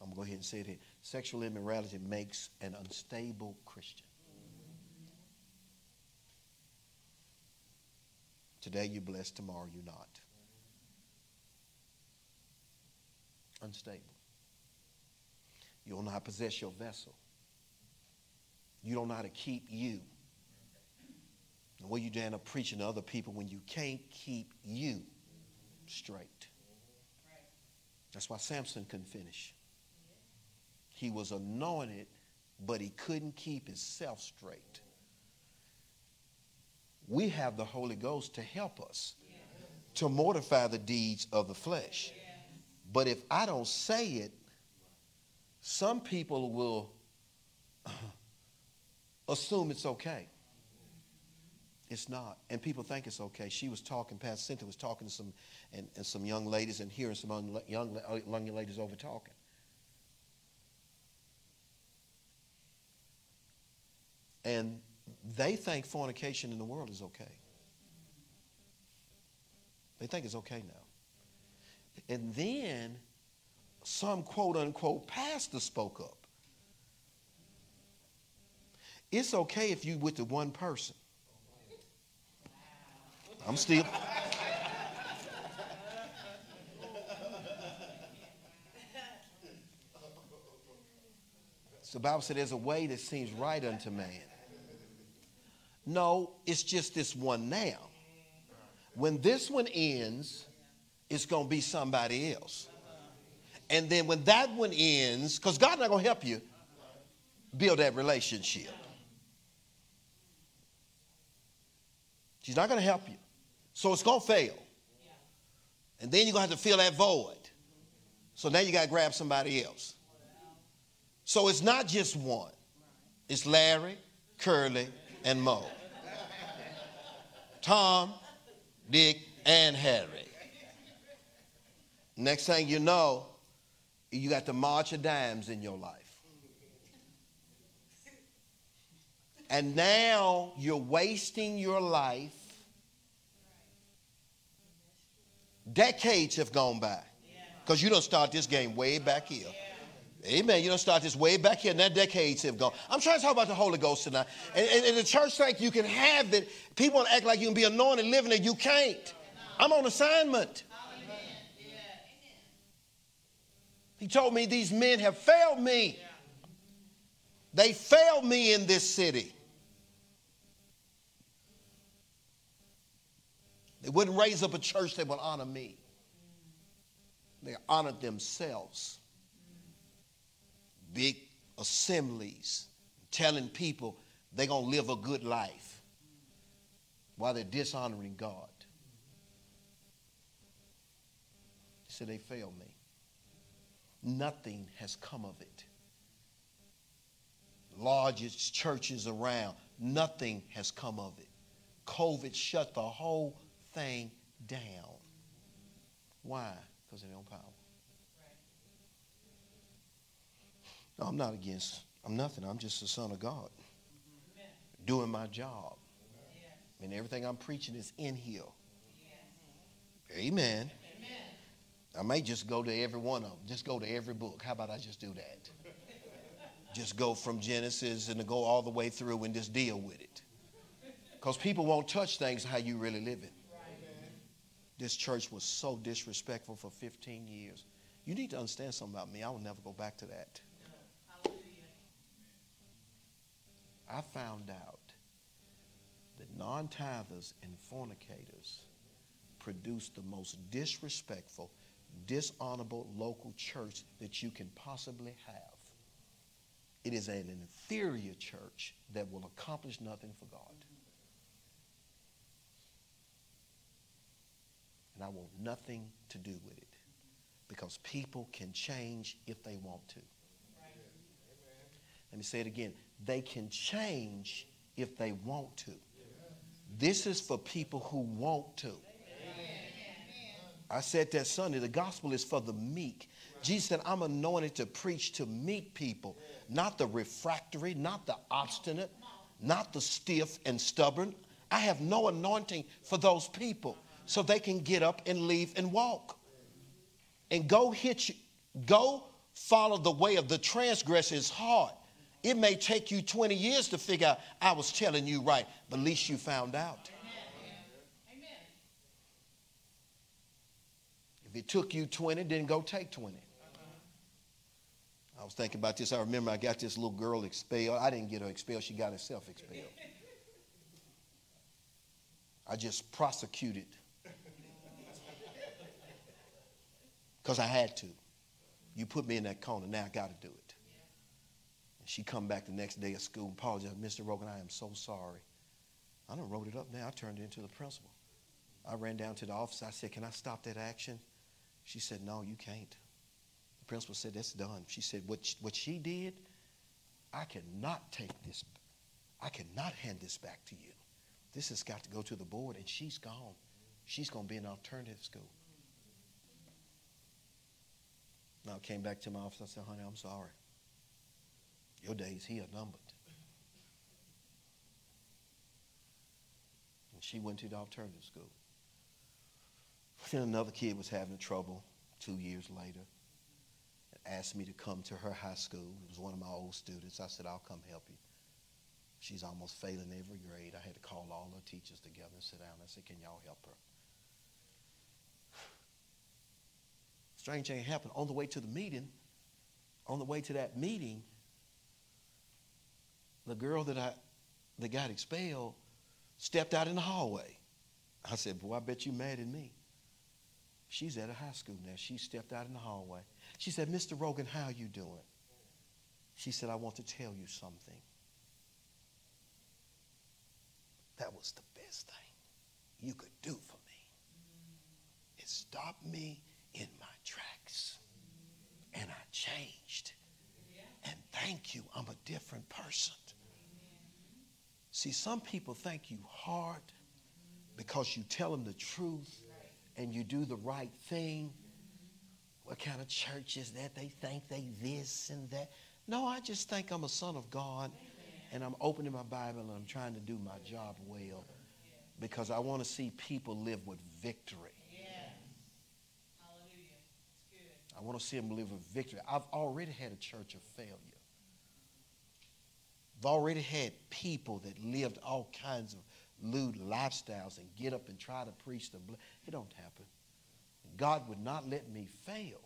I'm going to go ahead and say it here. Sexual immorality makes an unstable Christian. Today you're blessed, tomorrow you're not. Unstable. You don't know how to possess your vessel. You don't know how to keep you. And what you end up preaching to other people when you can't keep you straight. That's why Samson couldn't finish. He was anointed, but he couldn't keep himself straight. We have the Holy Ghost to help us to mortify the deeds of the flesh. But if I don't say it, some people will assume it's okay. It's not. And people think it's okay. She was talking, Pastor Cynthia was talking to some, and, and some young ladies and hearing some young, young ladies over talking. And they think fornication in the world is okay. They think it's okay now. And then some quote unquote pastor spoke up. It's okay if you with the one person. I'm still. So the Bible said there's a way that seems right unto man. No, it's just this one now. When this one ends, it's going to be somebody else. And then when that one ends, because God's not going to help you build that relationship. She's not going to help you. So it's going to fail. And then you're going to have to fill that void. So now you got to grab somebody else. So it's not just one. It's Larry, Curly, and Moe. Tom, Dick, and Harry. Next thing you know, you got the march of dimes in your life. And now you're wasting your life. Decades have gone by. Because you don't start this game way back here. Amen. You don't start this way back here, and that decades have gone. I'm trying to talk about the Holy Ghost tonight. And, and, and the church think you can have it. People act like you can be anointed living it. You can't. I'm on assignment. He told me these men have failed me. They failed me in this city. They wouldn't raise up a church that would honor me. They honored themselves big assemblies telling people they're going to live a good life while they're dishonoring God. He said, They failed me. Nothing has come of it. Largest churches around, nothing has come of it. COVID shut the whole thing down. Why? Because they don't power. No, I'm not against, I'm nothing. I'm just a son of God. Doing my job. I mean, everything I'm preaching is in here. Amen. I may just go to every one of them. Just go to every book. How about I just do that? just go from Genesis and to go all the way through and just deal with it. Because people won't touch things how you really live it. This church was so disrespectful for 15 years. You need to understand something about me. I will never go back to that. I found out that non tithers and fornicators produce the most disrespectful, dishonorable local church that you can possibly have. It is an inferior church that will accomplish nothing for God. And I want nothing to do with it because people can change if they want to. Let me say it again. They can change if they want to. This is for people who want to. I said that Sunday, the gospel is for the meek. Jesus said, I'm anointed to preach to meek people, not the refractory, not the obstinate, not the stiff and stubborn. I have no anointing for those people so they can get up and leave and walk. And go hit you, go follow the way of the transgressor is hard. It may take you 20 years to figure out I was telling you right, but at least you found out. Amen. If it took you 20, then go take 20. I was thinking about this. I remember I got this little girl expelled. I didn't get her expelled, she got herself expelled. I just prosecuted because I had to. You put me in that corner, now I got to do it. She come back the next day at school and apologized, Mr. Rogan, I am so sorry. I done wrote it up now. I turned it into the principal. I ran down to the office. I said, can I stop that action? She said, no, you can't The principal said, That's done. She said, What, what she did, I cannot take this, I cannot hand this back to you. This has got to go to the board, and she's gone. She's going to be in alternative school. Now I came back to my office. I said, Honey, I'm sorry. Your days here are numbered. And she went to the alternative school. Then another kid was having trouble two years later and asked me to come to her high school. It was one of my old students. I said, I'll come help you. She's almost failing every grade. I had to call all her teachers together and sit down. I said, Can y'all help her? Strange thing happened. On the way to the meeting, on the way to that meeting, the girl that I that got expelled stepped out in the hallway. I said, Boy, I bet you mad at me. She's at a high school now. She stepped out in the hallway. She said, Mr. Rogan, how are you doing? She said, I want to tell you something. That was the best thing you could do for me. It stopped me in my tracks. And I changed. And thank you, I'm a different person. See, some people think you hard because you tell them the truth and you do the right thing what kind of church is that? They think they this and that. No, I just think I'm a son of God and I'm opening my Bible and I'm trying to do my job well because I want to see people live with victory. I want to see them live with victory. I've already had a church of failure. I've already had people that lived all kinds of lewd lifestyles and get up and try to preach the. blood. It don't happen. God would not let me fail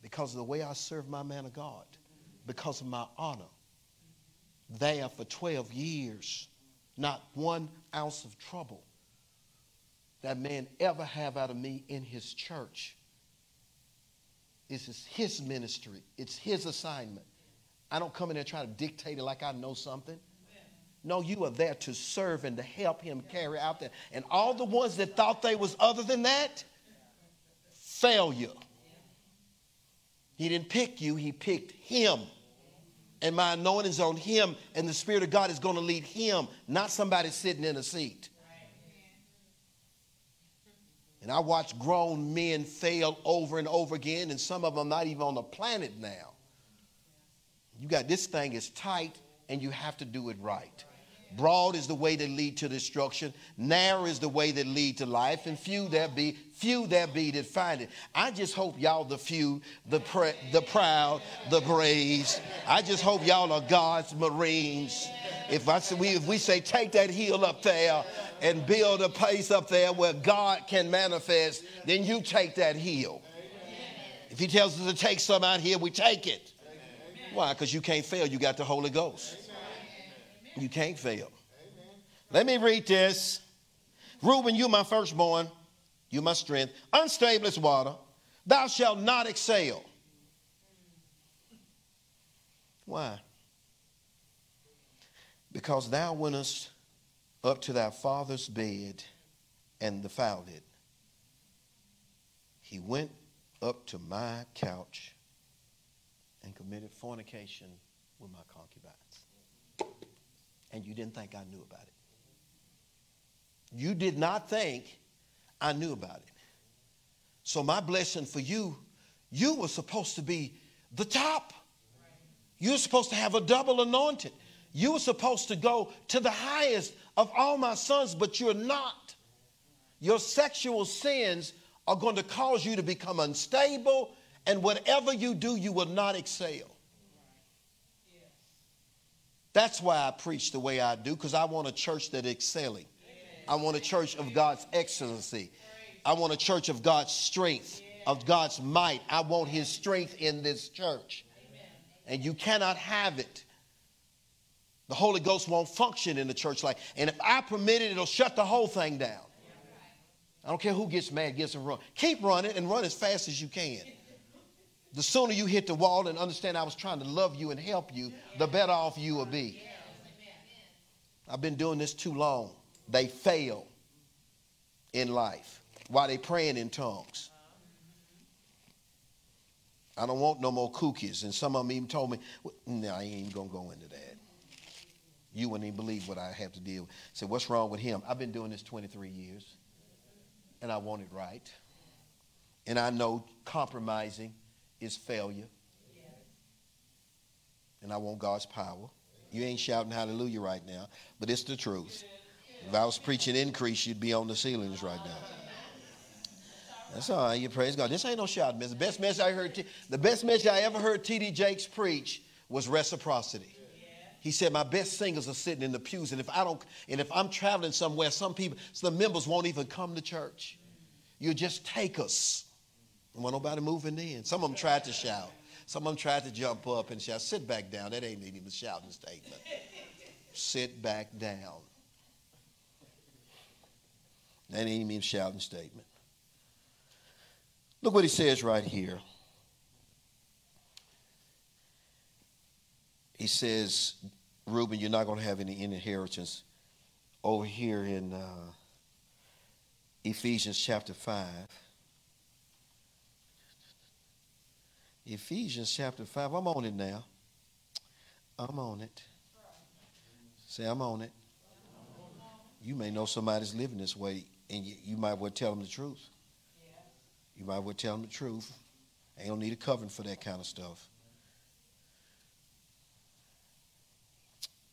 because of the way I serve my man of God, because of my honor. There for 12 years, not one ounce of trouble that man ever have out of me in his church. This is his ministry. It's his assignment. I don't come in there try to dictate it like I know something. No, you are there to serve and to help him carry out that. And all the ones that thought they was other than that, failure. He didn't pick you, he picked him. And my anointing is on him, and the Spirit of God is going to lead him, not somebody sitting in a seat. And I watch grown men fail over and over again, and some of them not even on the planet now. You got this thing is tight, and you have to do it right. Broad is the way that lead to destruction. Narrow is the way that lead to life. And few there be, few there be that find it. I just hope y'all the few, the pre, the proud, the braves. I just hope y'all are God's Marines. If I we if we say take that hill up there and build a place up there where God can manifest, then you take that hill. If he tells us to take some out here, we take it. Why? Because you can't fail. You got the Holy Ghost. You can't fail. Let me read this. Reuben, you my firstborn. You my strength. Unstable as water. Thou shalt not excel. Why? Because thou wentest up to thy father's bed and defiled it. He went up to my couch and committed fornication with my concubines. And you didn't think I knew about it. You did not think I knew about it. So, my blessing for you, you were supposed to be the top. You were supposed to have a double anointing. You were supposed to go to the highest of all my sons, but you're not. Your sexual sins are going to cause you to become unstable, and whatever you do, you will not excel. That's why I preach the way I do, because I want a church that excelling. I want a church of God's excellency. I want a church of God's strength, of God's might. I want His strength in this church. And you cannot have it. The Holy Ghost won't function in the church like, and if I permit it, it'll shut the whole thing down. I don't care who gets mad, gets and run. Keep running and run as fast as you can. The sooner you hit the wall and understand I was trying to love you and help you, the better off you will be. I've been doing this too long. They fail in life while they praying in tongues. I don't want no more cookies. And some of them even told me, no, I ain't even going to go into that. You wouldn't even believe what I have to deal with. Said, what's wrong with him? I've been doing this 23 years, and I want it right. And I know compromising is failure. And I want God's power. You ain't shouting hallelujah right now, but it's the truth. If I was preaching increase, you'd be on the ceilings right now. That's all right. You praise God. This ain't no message. The best message I heard, the best message I ever heard T.D. Jakes preach was reciprocity. He said, My best singers are sitting in the pews, and if I don't, and if I'm traveling somewhere, some people, some members won't even come to church. You just take us. And want nobody moving in. Some of them tried to shout. Some of them tried to jump up and shout. Sit back down. That ain't even a shouting statement. Sit back down. That ain't even a shouting statement. Look what he says right here. He says, Reuben, you're not going to have any inheritance. Over here in uh, Ephesians chapter 5. Ephesians chapter 5. I'm on it now. I'm on it. Say, I'm on it. You may know somebody's living this way, and you, you might well tell them the truth. You might well tell them the truth. Ain't don't need a covering for that kind of stuff.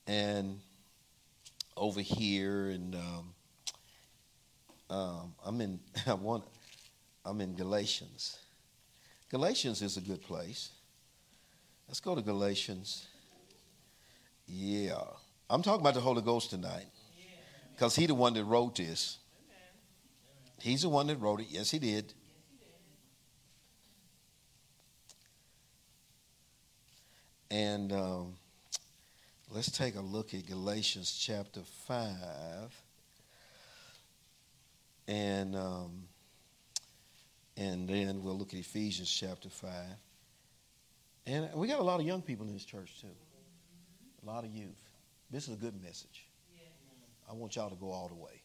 And over here, and um, um, I'm in. I want. I'm in Galatians. Galatians is a good place. Let's go to Galatians. Yeah. I'm talking about the Holy Ghost tonight. Because he the one that wrote this. He's the one that wrote it. Yes, he did. And um, let's take a look at Galatians chapter 5. And, um, and then we'll look at Ephesians chapter 5. And we got a lot of young people in this church, too. A lot of youth. This is a good message. I want y'all to go all the way.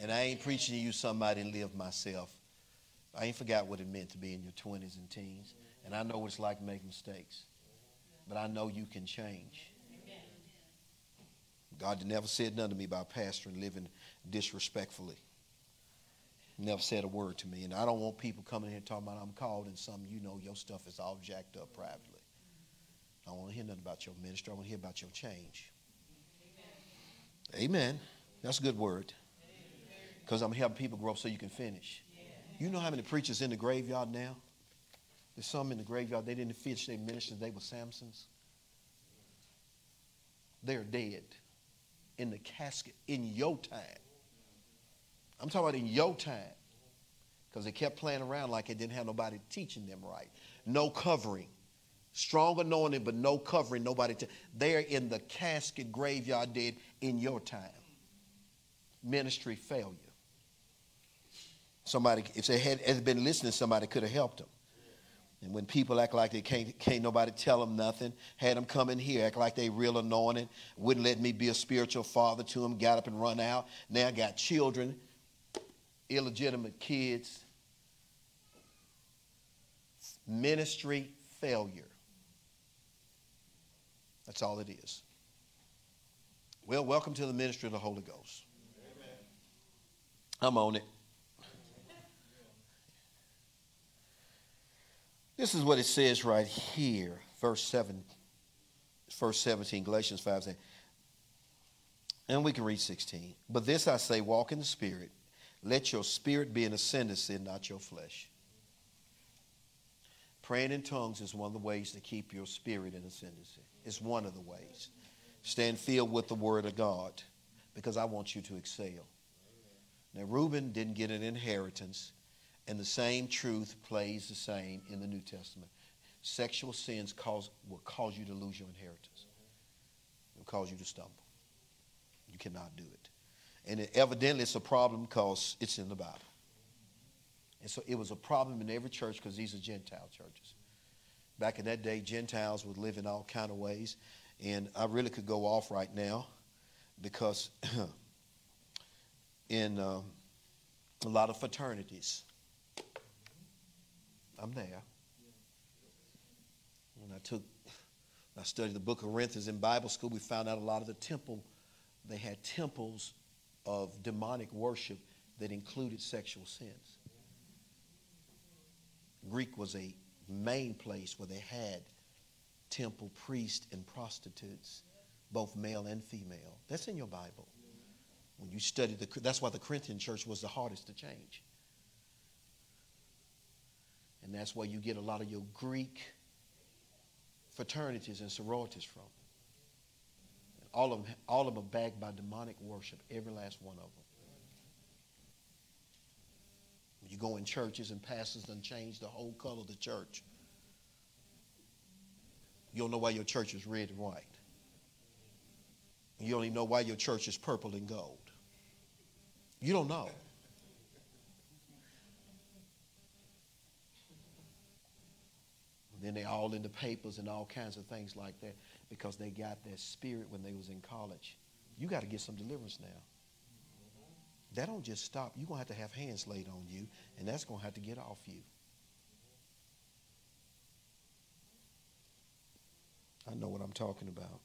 And I ain't preaching to you somebody live myself. I ain't forgot what it meant to be in your 20s and teens. And I know what it's like to make mistakes. But I know you can change. God never said nothing to me about pastoring, living disrespectfully. Never said a word to me. And I don't want people coming here talking about I'm called and some you know your stuff is all jacked up privately. I don't want to hear nothing about your ministry. I want to hear about your change. Amen. Amen. That's a good word. Because I'm helping people grow so you can finish. You know how many preachers in the graveyard now? There's some in the graveyard, they didn't finish their ministry, they were Samsons. They're dead in the casket in your time. I'm talking about in your time. Because they kept playing around like it didn't have nobody teaching them right. No covering. Strong anointing, but no covering, nobody. T- they're in the casket graveyard dead in your time. Ministry failure. Somebody, if they had, had been listening, somebody could have helped them. And when people act like they can't, can't nobody tell them nothing, had them come in here, act like they real anointed, wouldn't let me be a spiritual father to them, got up and run out. Now I got children, illegitimate kids. Ministry failure. That's all it is. Well, welcome to the ministry of the Holy Ghost. Amen. I'm on it. This is what it says right here, verse 7, verse 17, Galatians 5 saying, and we can read 16. But this I say, walk in the Spirit. Let your spirit be in ascendancy, not your flesh. Praying in tongues is one of the ways to keep your spirit in ascendancy. It's one of the ways. Stand filled with the Word of God because I want you to excel. Now, Reuben didn't get an inheritance, and the same truth plays the same in the New Testament. Sexual sins cause, will cause you to lose your inheritance, it will cause you to stumble. You cannot do it. And it, evidently, it's a problem because it's in the Bible. And so it was a problem in every church because these are Gentile churches. Back in that day, Gentiles would live in all kind of ways. And I really could go off right now because in um, a lot of fraternities, I'm there. When I took, I studied the book of Corinthians in Bible school, we found out a lot of the temple, they had temples of demonic worship that included sexual sins. Greek was a main place where they had temple priests and prostitutes, both male and female. That's in your Bible. When you study the, that's why the Corinthian church was the hardest to change. And that's where you get a lot of your Greek fraternities and sororities from. All of them, all of them are backed by demonic worship, every last one of them. When you go in churches and pastors and change the whole color of the church. You don't know why your church is red and white. You don't even know why your church is purple and gold. You don't know. then they're all in the papers and all kinds of things like that because they got that spirit when they was in college. You got to get some deliverance now. That don't just stop. You're going to have to have hands laid on you, and that's going to have to get off you. I know what I'm talking about.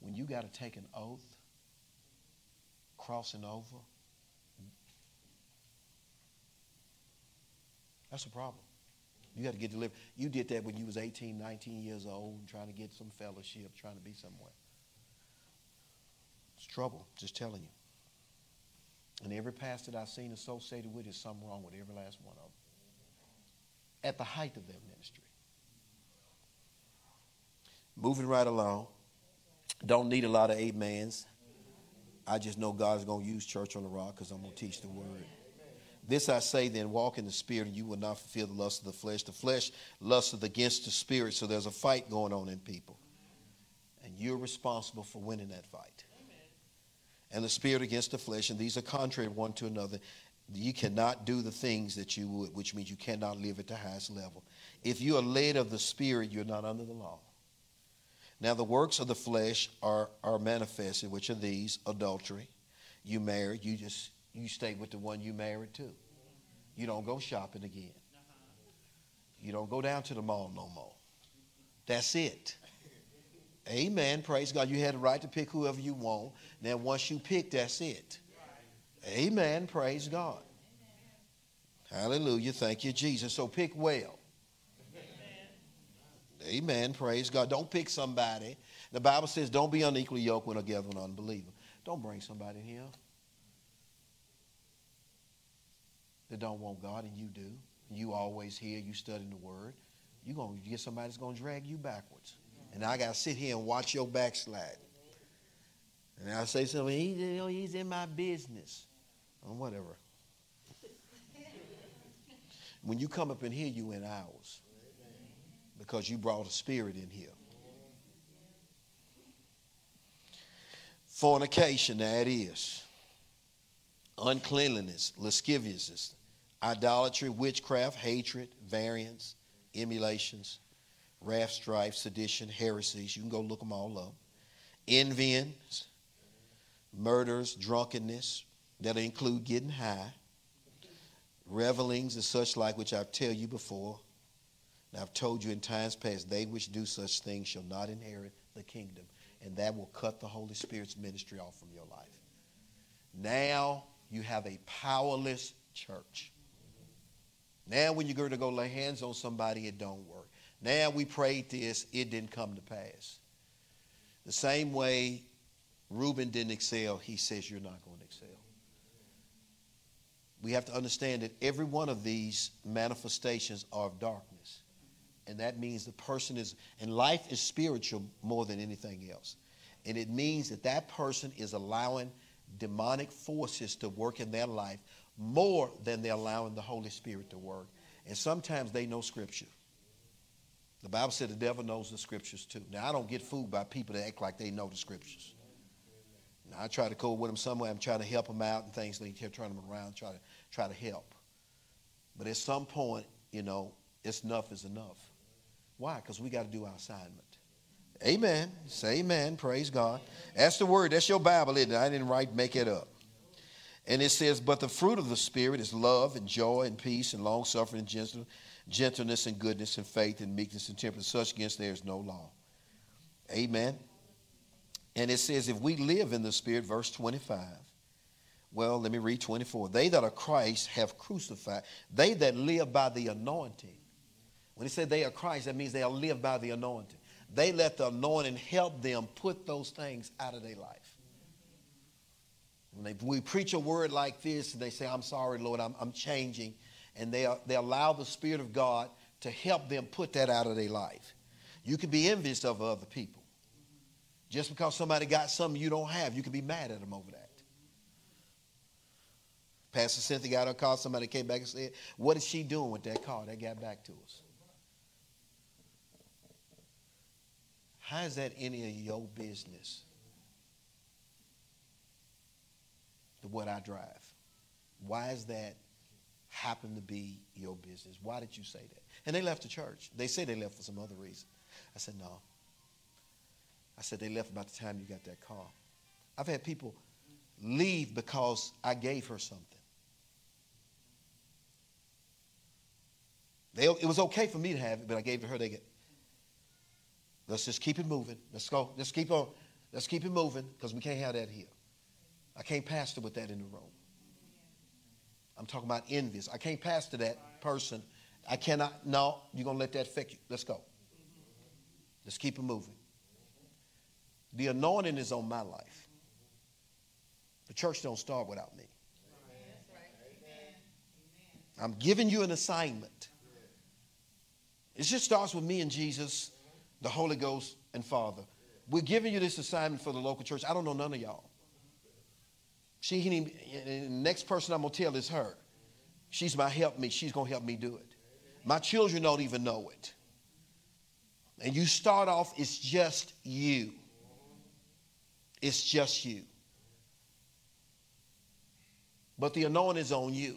When you got to take an oath, crossing over, that's a problem. You got to get delivered. You did that when you was 18, 19 years old, trying to get some fellowship, trying to be somewhere. It's trouble, just telling you. And every pastor that I've seen associated with is something wrong with every last one of them at the height of their ministry. Moving right along. Don't need a lot of amens. I just know God's going to use Church on the Rock because I'm going to teach the word. This I say then, walk in the spirit, and you will not fulfill the lust of the flesh. The flesh lusteth against the spirit, so there's a fight going on in people. And you're responsible for winning that fight. And the spirit against the flesh, and these are contrary one to another, you cannot do the things that you would, which means you cannot live at the highest level. If you are led of the Spirit, you're not under the law. Now, the works of the flesh are, are manifested, which are these adultery. You marry, you just you stay with the one you married to. You don't go shopping again. You don't go down to the mall no more. That's it. Amen. Praise God. You had the right to pick whoever you want. Now, once you pick, that's it. Amen. Praise God. Hallelujah. Thank you, Jesus. So pick well. Amen. Praise God. Don't pick somebody. The Bible says, don't be unequally yoked a together with an unbeliever. Don't bring somebody here that don't want God and you do. You always hear, you studying the word. You're going to get somebody that's going to drag you backwards. And I got to sit here and watch your backslide. And I say something, he's in my business or whatever. when you come up in here, you in ours because you brought a spirit in here. Fornication, it is. Uncleanliness, lasciviousness, idolatry, witchcraft, hatred, variance, emulations, wrath, strife, sedition, heresies. You can go look them all up. Envyings, murders, drunkenness, that'll include getting high, revelings and such like, which I've tell you before. And I've told you in times past, they which do such things shall not inherit the kingdom. And that will cut the Holy Spirit's ministry off from your life. Now you have a powerless church. Now when you go to go lay hands on somebody, it don't work. Now we prayed this, it didn't come to pass. The same way Reuben didn't excel, he says you're not going to excel. We have to understand that every one of these manifestations are of darkness. And that means the person is, and life is spiritual more than anything else. And it means that that person is allowing demonic forces to work in their life more than they're allowing the Holy Spirit to work. And sometimes they know Scripture. The Bible said the devil knows the Scriptures too. Now, I don't get fooled by people that act like they know the Scriptures. Now, I try to go with them somewhere. I'm trying to help them out and things. They keep turning them around, try to try to help. But at some point, you know, it's enough is enough. Why? Because we got to do our assignment. Amen. Say amen. Praise God. That's the word. That's your Bible, it? I didn't write, make it up. And it says, But the fruit of the Spirit is love and joy and peace and long suffering and gentleness, gentleness and goodness and faith and meekness and temperance. Such against there is no law. Amen. And it says, If we live in the Spirit, verse 25, well, let me read 24. They that are Christ have crucified. They that live by the anointing. When he said they are Christ, that means they are live by the anointing. They let the anointing help them put those things out of their life. When they, we preach a word like this, and they say, I'm sorry, Lord, I'm, I'm changing. And they, are, they allow the Spirit of God to help them put that out of their life. You can be envious of other people. Just because somebody got something you don't have, you can be mad at them over that. Pastor Cynthia got her car. Somebody came back and said, What is she doing with that car? That got back to us. How is that any of your business? The what I drive. Why is that happen to be your business? Why did you say that? And they left the church. They say they left for some other reason. I said, no. I said, they left about the time you got that car. I've had people leave because I gave her something. They, it was okay for me to have it, but I gave it to her. They get. Let's just keep it moving. Let's go. Let's keep on. Let's keep it moving because we can't have that here. I can't pastor with that in the room. I'm talking about envious. I can't pastor that person. I cannot. No, you're gonna let that affect you. Let's go. Let's keep it moving. The anointing is on my life. The church don't start without me. I'm giving you an assignment. It just starts with me and Jesus, the Holy Ghost, and Father. We're giving you this assignment for the local church. I don't know none of y'all. She, the next person I'm going to tell is her. She's my help me. She's going to help me do it. My children don't even know it. And you start off, it's just you. It's just you. But the anointing is on you.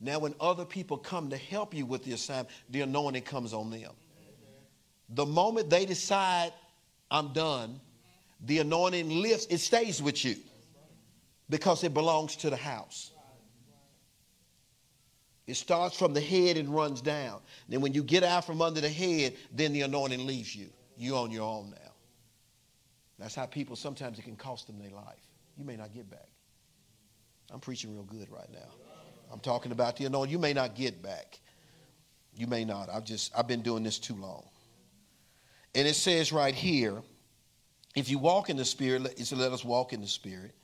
Now, when other people come to help you with the assignment, the anointing comes on them. The moment they decide, I'm done, the anointing lifts, it stays with you because it belongs to the house. It starts from the head and runs down. Then when you get out from under the head, then the anointing leaves you. You're on your own now. That's how people sometimes it can cost them their life. You may not get back. I'm preaching real good right now. I'm talking about the anointing. You may not get back. You may not. I've just I've been doing this too long. And it says right here, if you walk in the spirit, it says, let us walk in the spirit.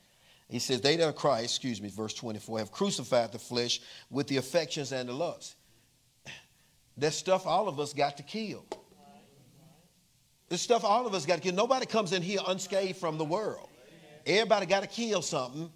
He says, they that are Christ, excuse me, verse 24, have crucified the flesh with the affections and the lusts. That stuff all of us got to kill. This stuff all of us got to kill. Nobody comes in here unscathed from the world. Everybody got to kill something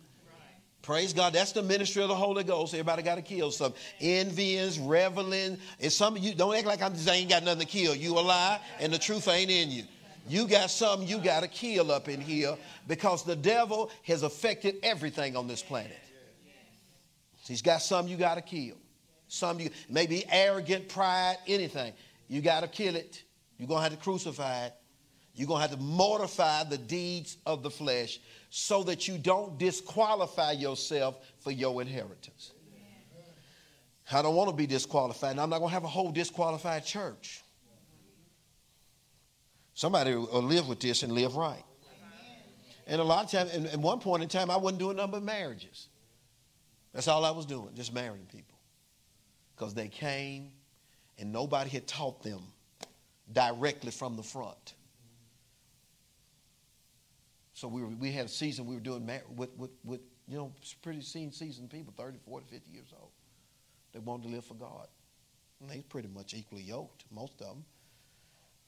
Praise God. That's the ministry of the Holy Ghost. Everybody got to kill some envyings, reveling. And some of you don't act like I'm just ain't got nothing to kill. You a lie, and the truth ain't in you. You got something you got to kill up in here because the devil has affected everything on this planet. He's got something you got to kill. Some you maybe arrogant, pride, anything. You got to kill it. You're to have to crucify it. You're to have to mortify the deeds of the flesh so that you don't disqualify yourself for your inheritance. I don't want to be disqualified. And I'm not going to have a whole disqualified church. Somebody will live with this and live right. And a lot of times, at one point in time, I wasn't doing nothing but marriages. That's all I was doing, just marrying people. Because they came and nobody had taught them directly from the front. So we, were, we had a season we were doing with, with, with you know, pretty seen seasoned people, 30, 40, 50 years old. They wanted to live for God. And they pretty much equally yoked, most of them.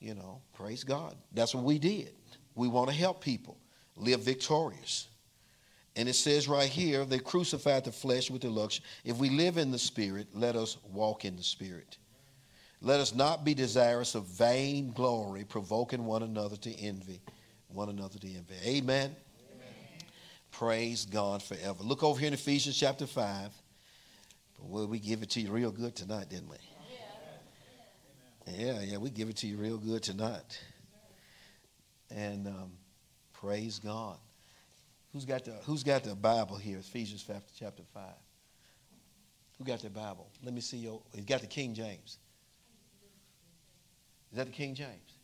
You know, praise God. That's what we did. We want to help people live victorious. And it says right here, they crucified the flesh with the lust. If we live in the Spirit, let us walk in the Spirit. Let us not be desirous of vain glory, provoking one another to envy. One another to envy. Amen. Amen. Praise God forever. Look over here in Ephesians chapter 5. Well, we give it to you real good tonight, didn't we? Yeah, yeah, we give it to you real good tonight. And um, praise God. Who's got the Who's got the Bible here? Ephesians chapter five. Who got the Bible? Let me see your. You got the King James. Is that the King James?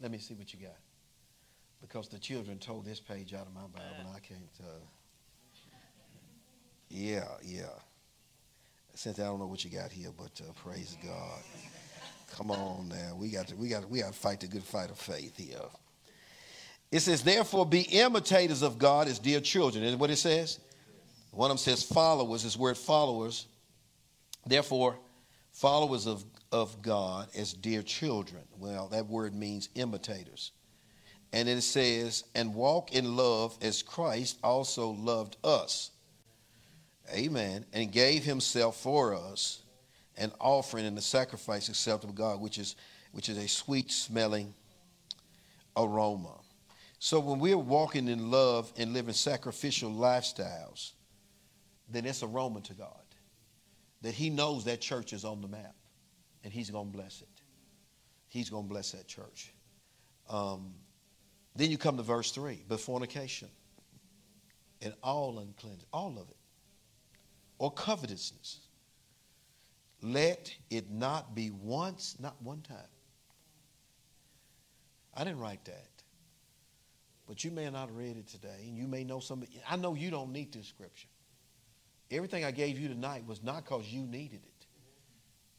Let me see what you got. Because the children told this page out of my Bible, and I can't. Uh, yeah, yeah. Since I don't know what you got here, but uh, praise God. Come on now. We got to we got to, we got to fight the good fight of faith here. It says, therefore, be imitators of God as dear children. Is what it says? One of them says followers, this word followers. Therefore, followers of, of God as dear children. Well, that word means imitators. And it says, and walk in love as Christ also loved us. Amen. And gave himself for us an offering and a sacrifice acceptable to God, which is, which is a sweet smelling aroma. So when we're walking in love and living sacrificial lifestyles, then it's aroma to God. That He knows that church is on the map and He's going to bless it. He's going to bless that church. Um, then you come to verse 3 but fornication and all uncleanness, all of it, or covetousness let it not be once, not one time. I didn't write that. But you may not have read it today, and you may know somebody. I know you don't need this scripture. Everything I gave you tonight was not because you needed it.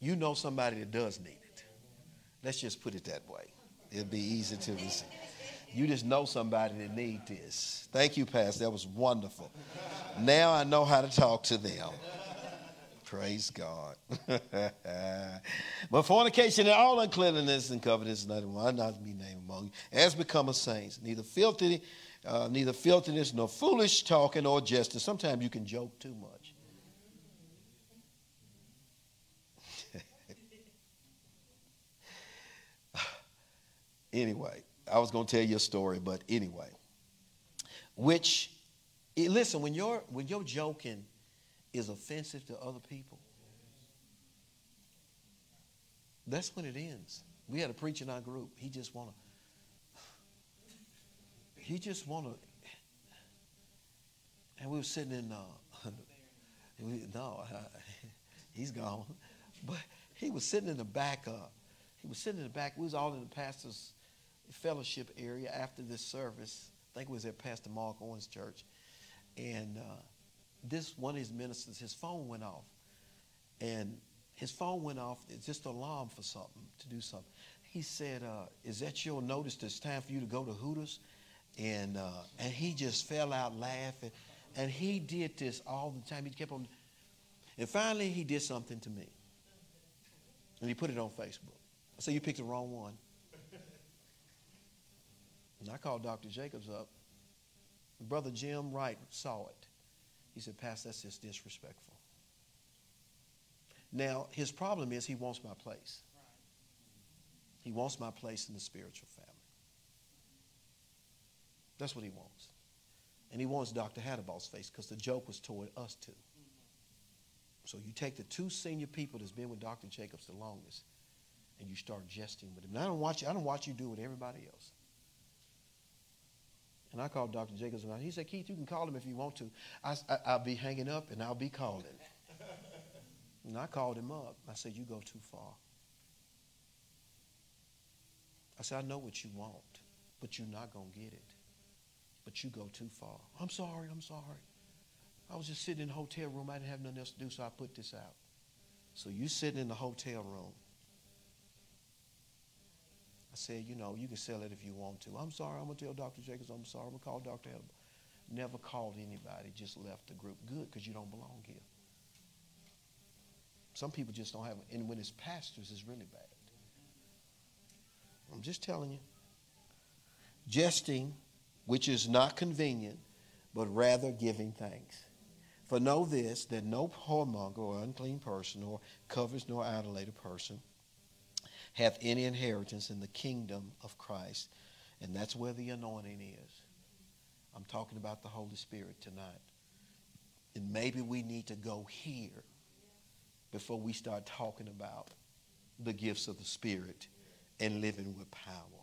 You know somebody that does need it. Let's just put it that way. It'll be easy to receive. You just know somebody that need this. Thank you, Pastor. That was wonderful. Now I know how to talk to them. Praise God. but fornication and all uncleanness and covetousness, nothing will not be named among you, as become a saints. Neither filthy, uh, neither filthiness nor foolish talking or jesting. Sometimes you can joke too much. anyway, I was going to tell you a story, but anyway, which listen when you're when you're joking is offensive to other people, that's when it ends. We had a preacher in our group. He just want to. He just want to. And we were sitting in. Uh, we, no, uh, he's gone. But he was sitting in the back. Uh, he was sitting in the back. We was all in the pastor's fellowship area after this service. I think it was at Pastor Mark Owens' church, and. Uh, this one of his ministers, his phone went off. And his phone went off. It's just an alarm for something, to do something. He said, uh, is that your notice it's time for you to go to Hooters? And, uh, and he just fell out laughing. And he did this all the time. He kept on. And finally, he did something to me. And he put it on Facebook. I said, You picked the wrong one. And I called Dr. Jacobs up. Brother Jim Wright saw it. He said, Pastor, that's just disrespectful. Now, his problem is he wants my place. He wants my place in the spiritual family. That's what he wants. And he wants Dr. Hadaball's face because the joke was toward us too. So you take the two senior people that's been with Dr. Jacobs the longest and you start jesting with him. And I don't watch you, I don't watch you do it with everybody else. And I called Dr. Jacobs and he said, Keith, you can call him if you want to. I, I, will be hanging up and I'll be calling. and I called him up. I said, You go too far. I said, I know what you want, but you're not going to get it. But you go too far. I'm sorry, I'm sorry. I was just sitting in the hotel room. I didn't have nothing else to do, so I put this out. So you sitting in the hotel room. I said, you know, you can sell it if you want to. I'm sorry, I'm going to tell Dr. Jacobs, I'm sorry, I'm going to call Dr. Edible. Never called anybody, just left the group. Good, because you don't belong here. Some people just don't have, and when it's pastors, it's really bad. I'm just telling you. Jesting, which is not convenient, but rather giving thanks. For know this, that no whoremonger or unclean person, or covers nor idolater person, hath any inheritance in the kingdom of Christ. And that's where the anointing is. I'm talking about the Holy Spirit tonight. And maybe we need to go here before we start talking about the gifts of the Spirit and living with power.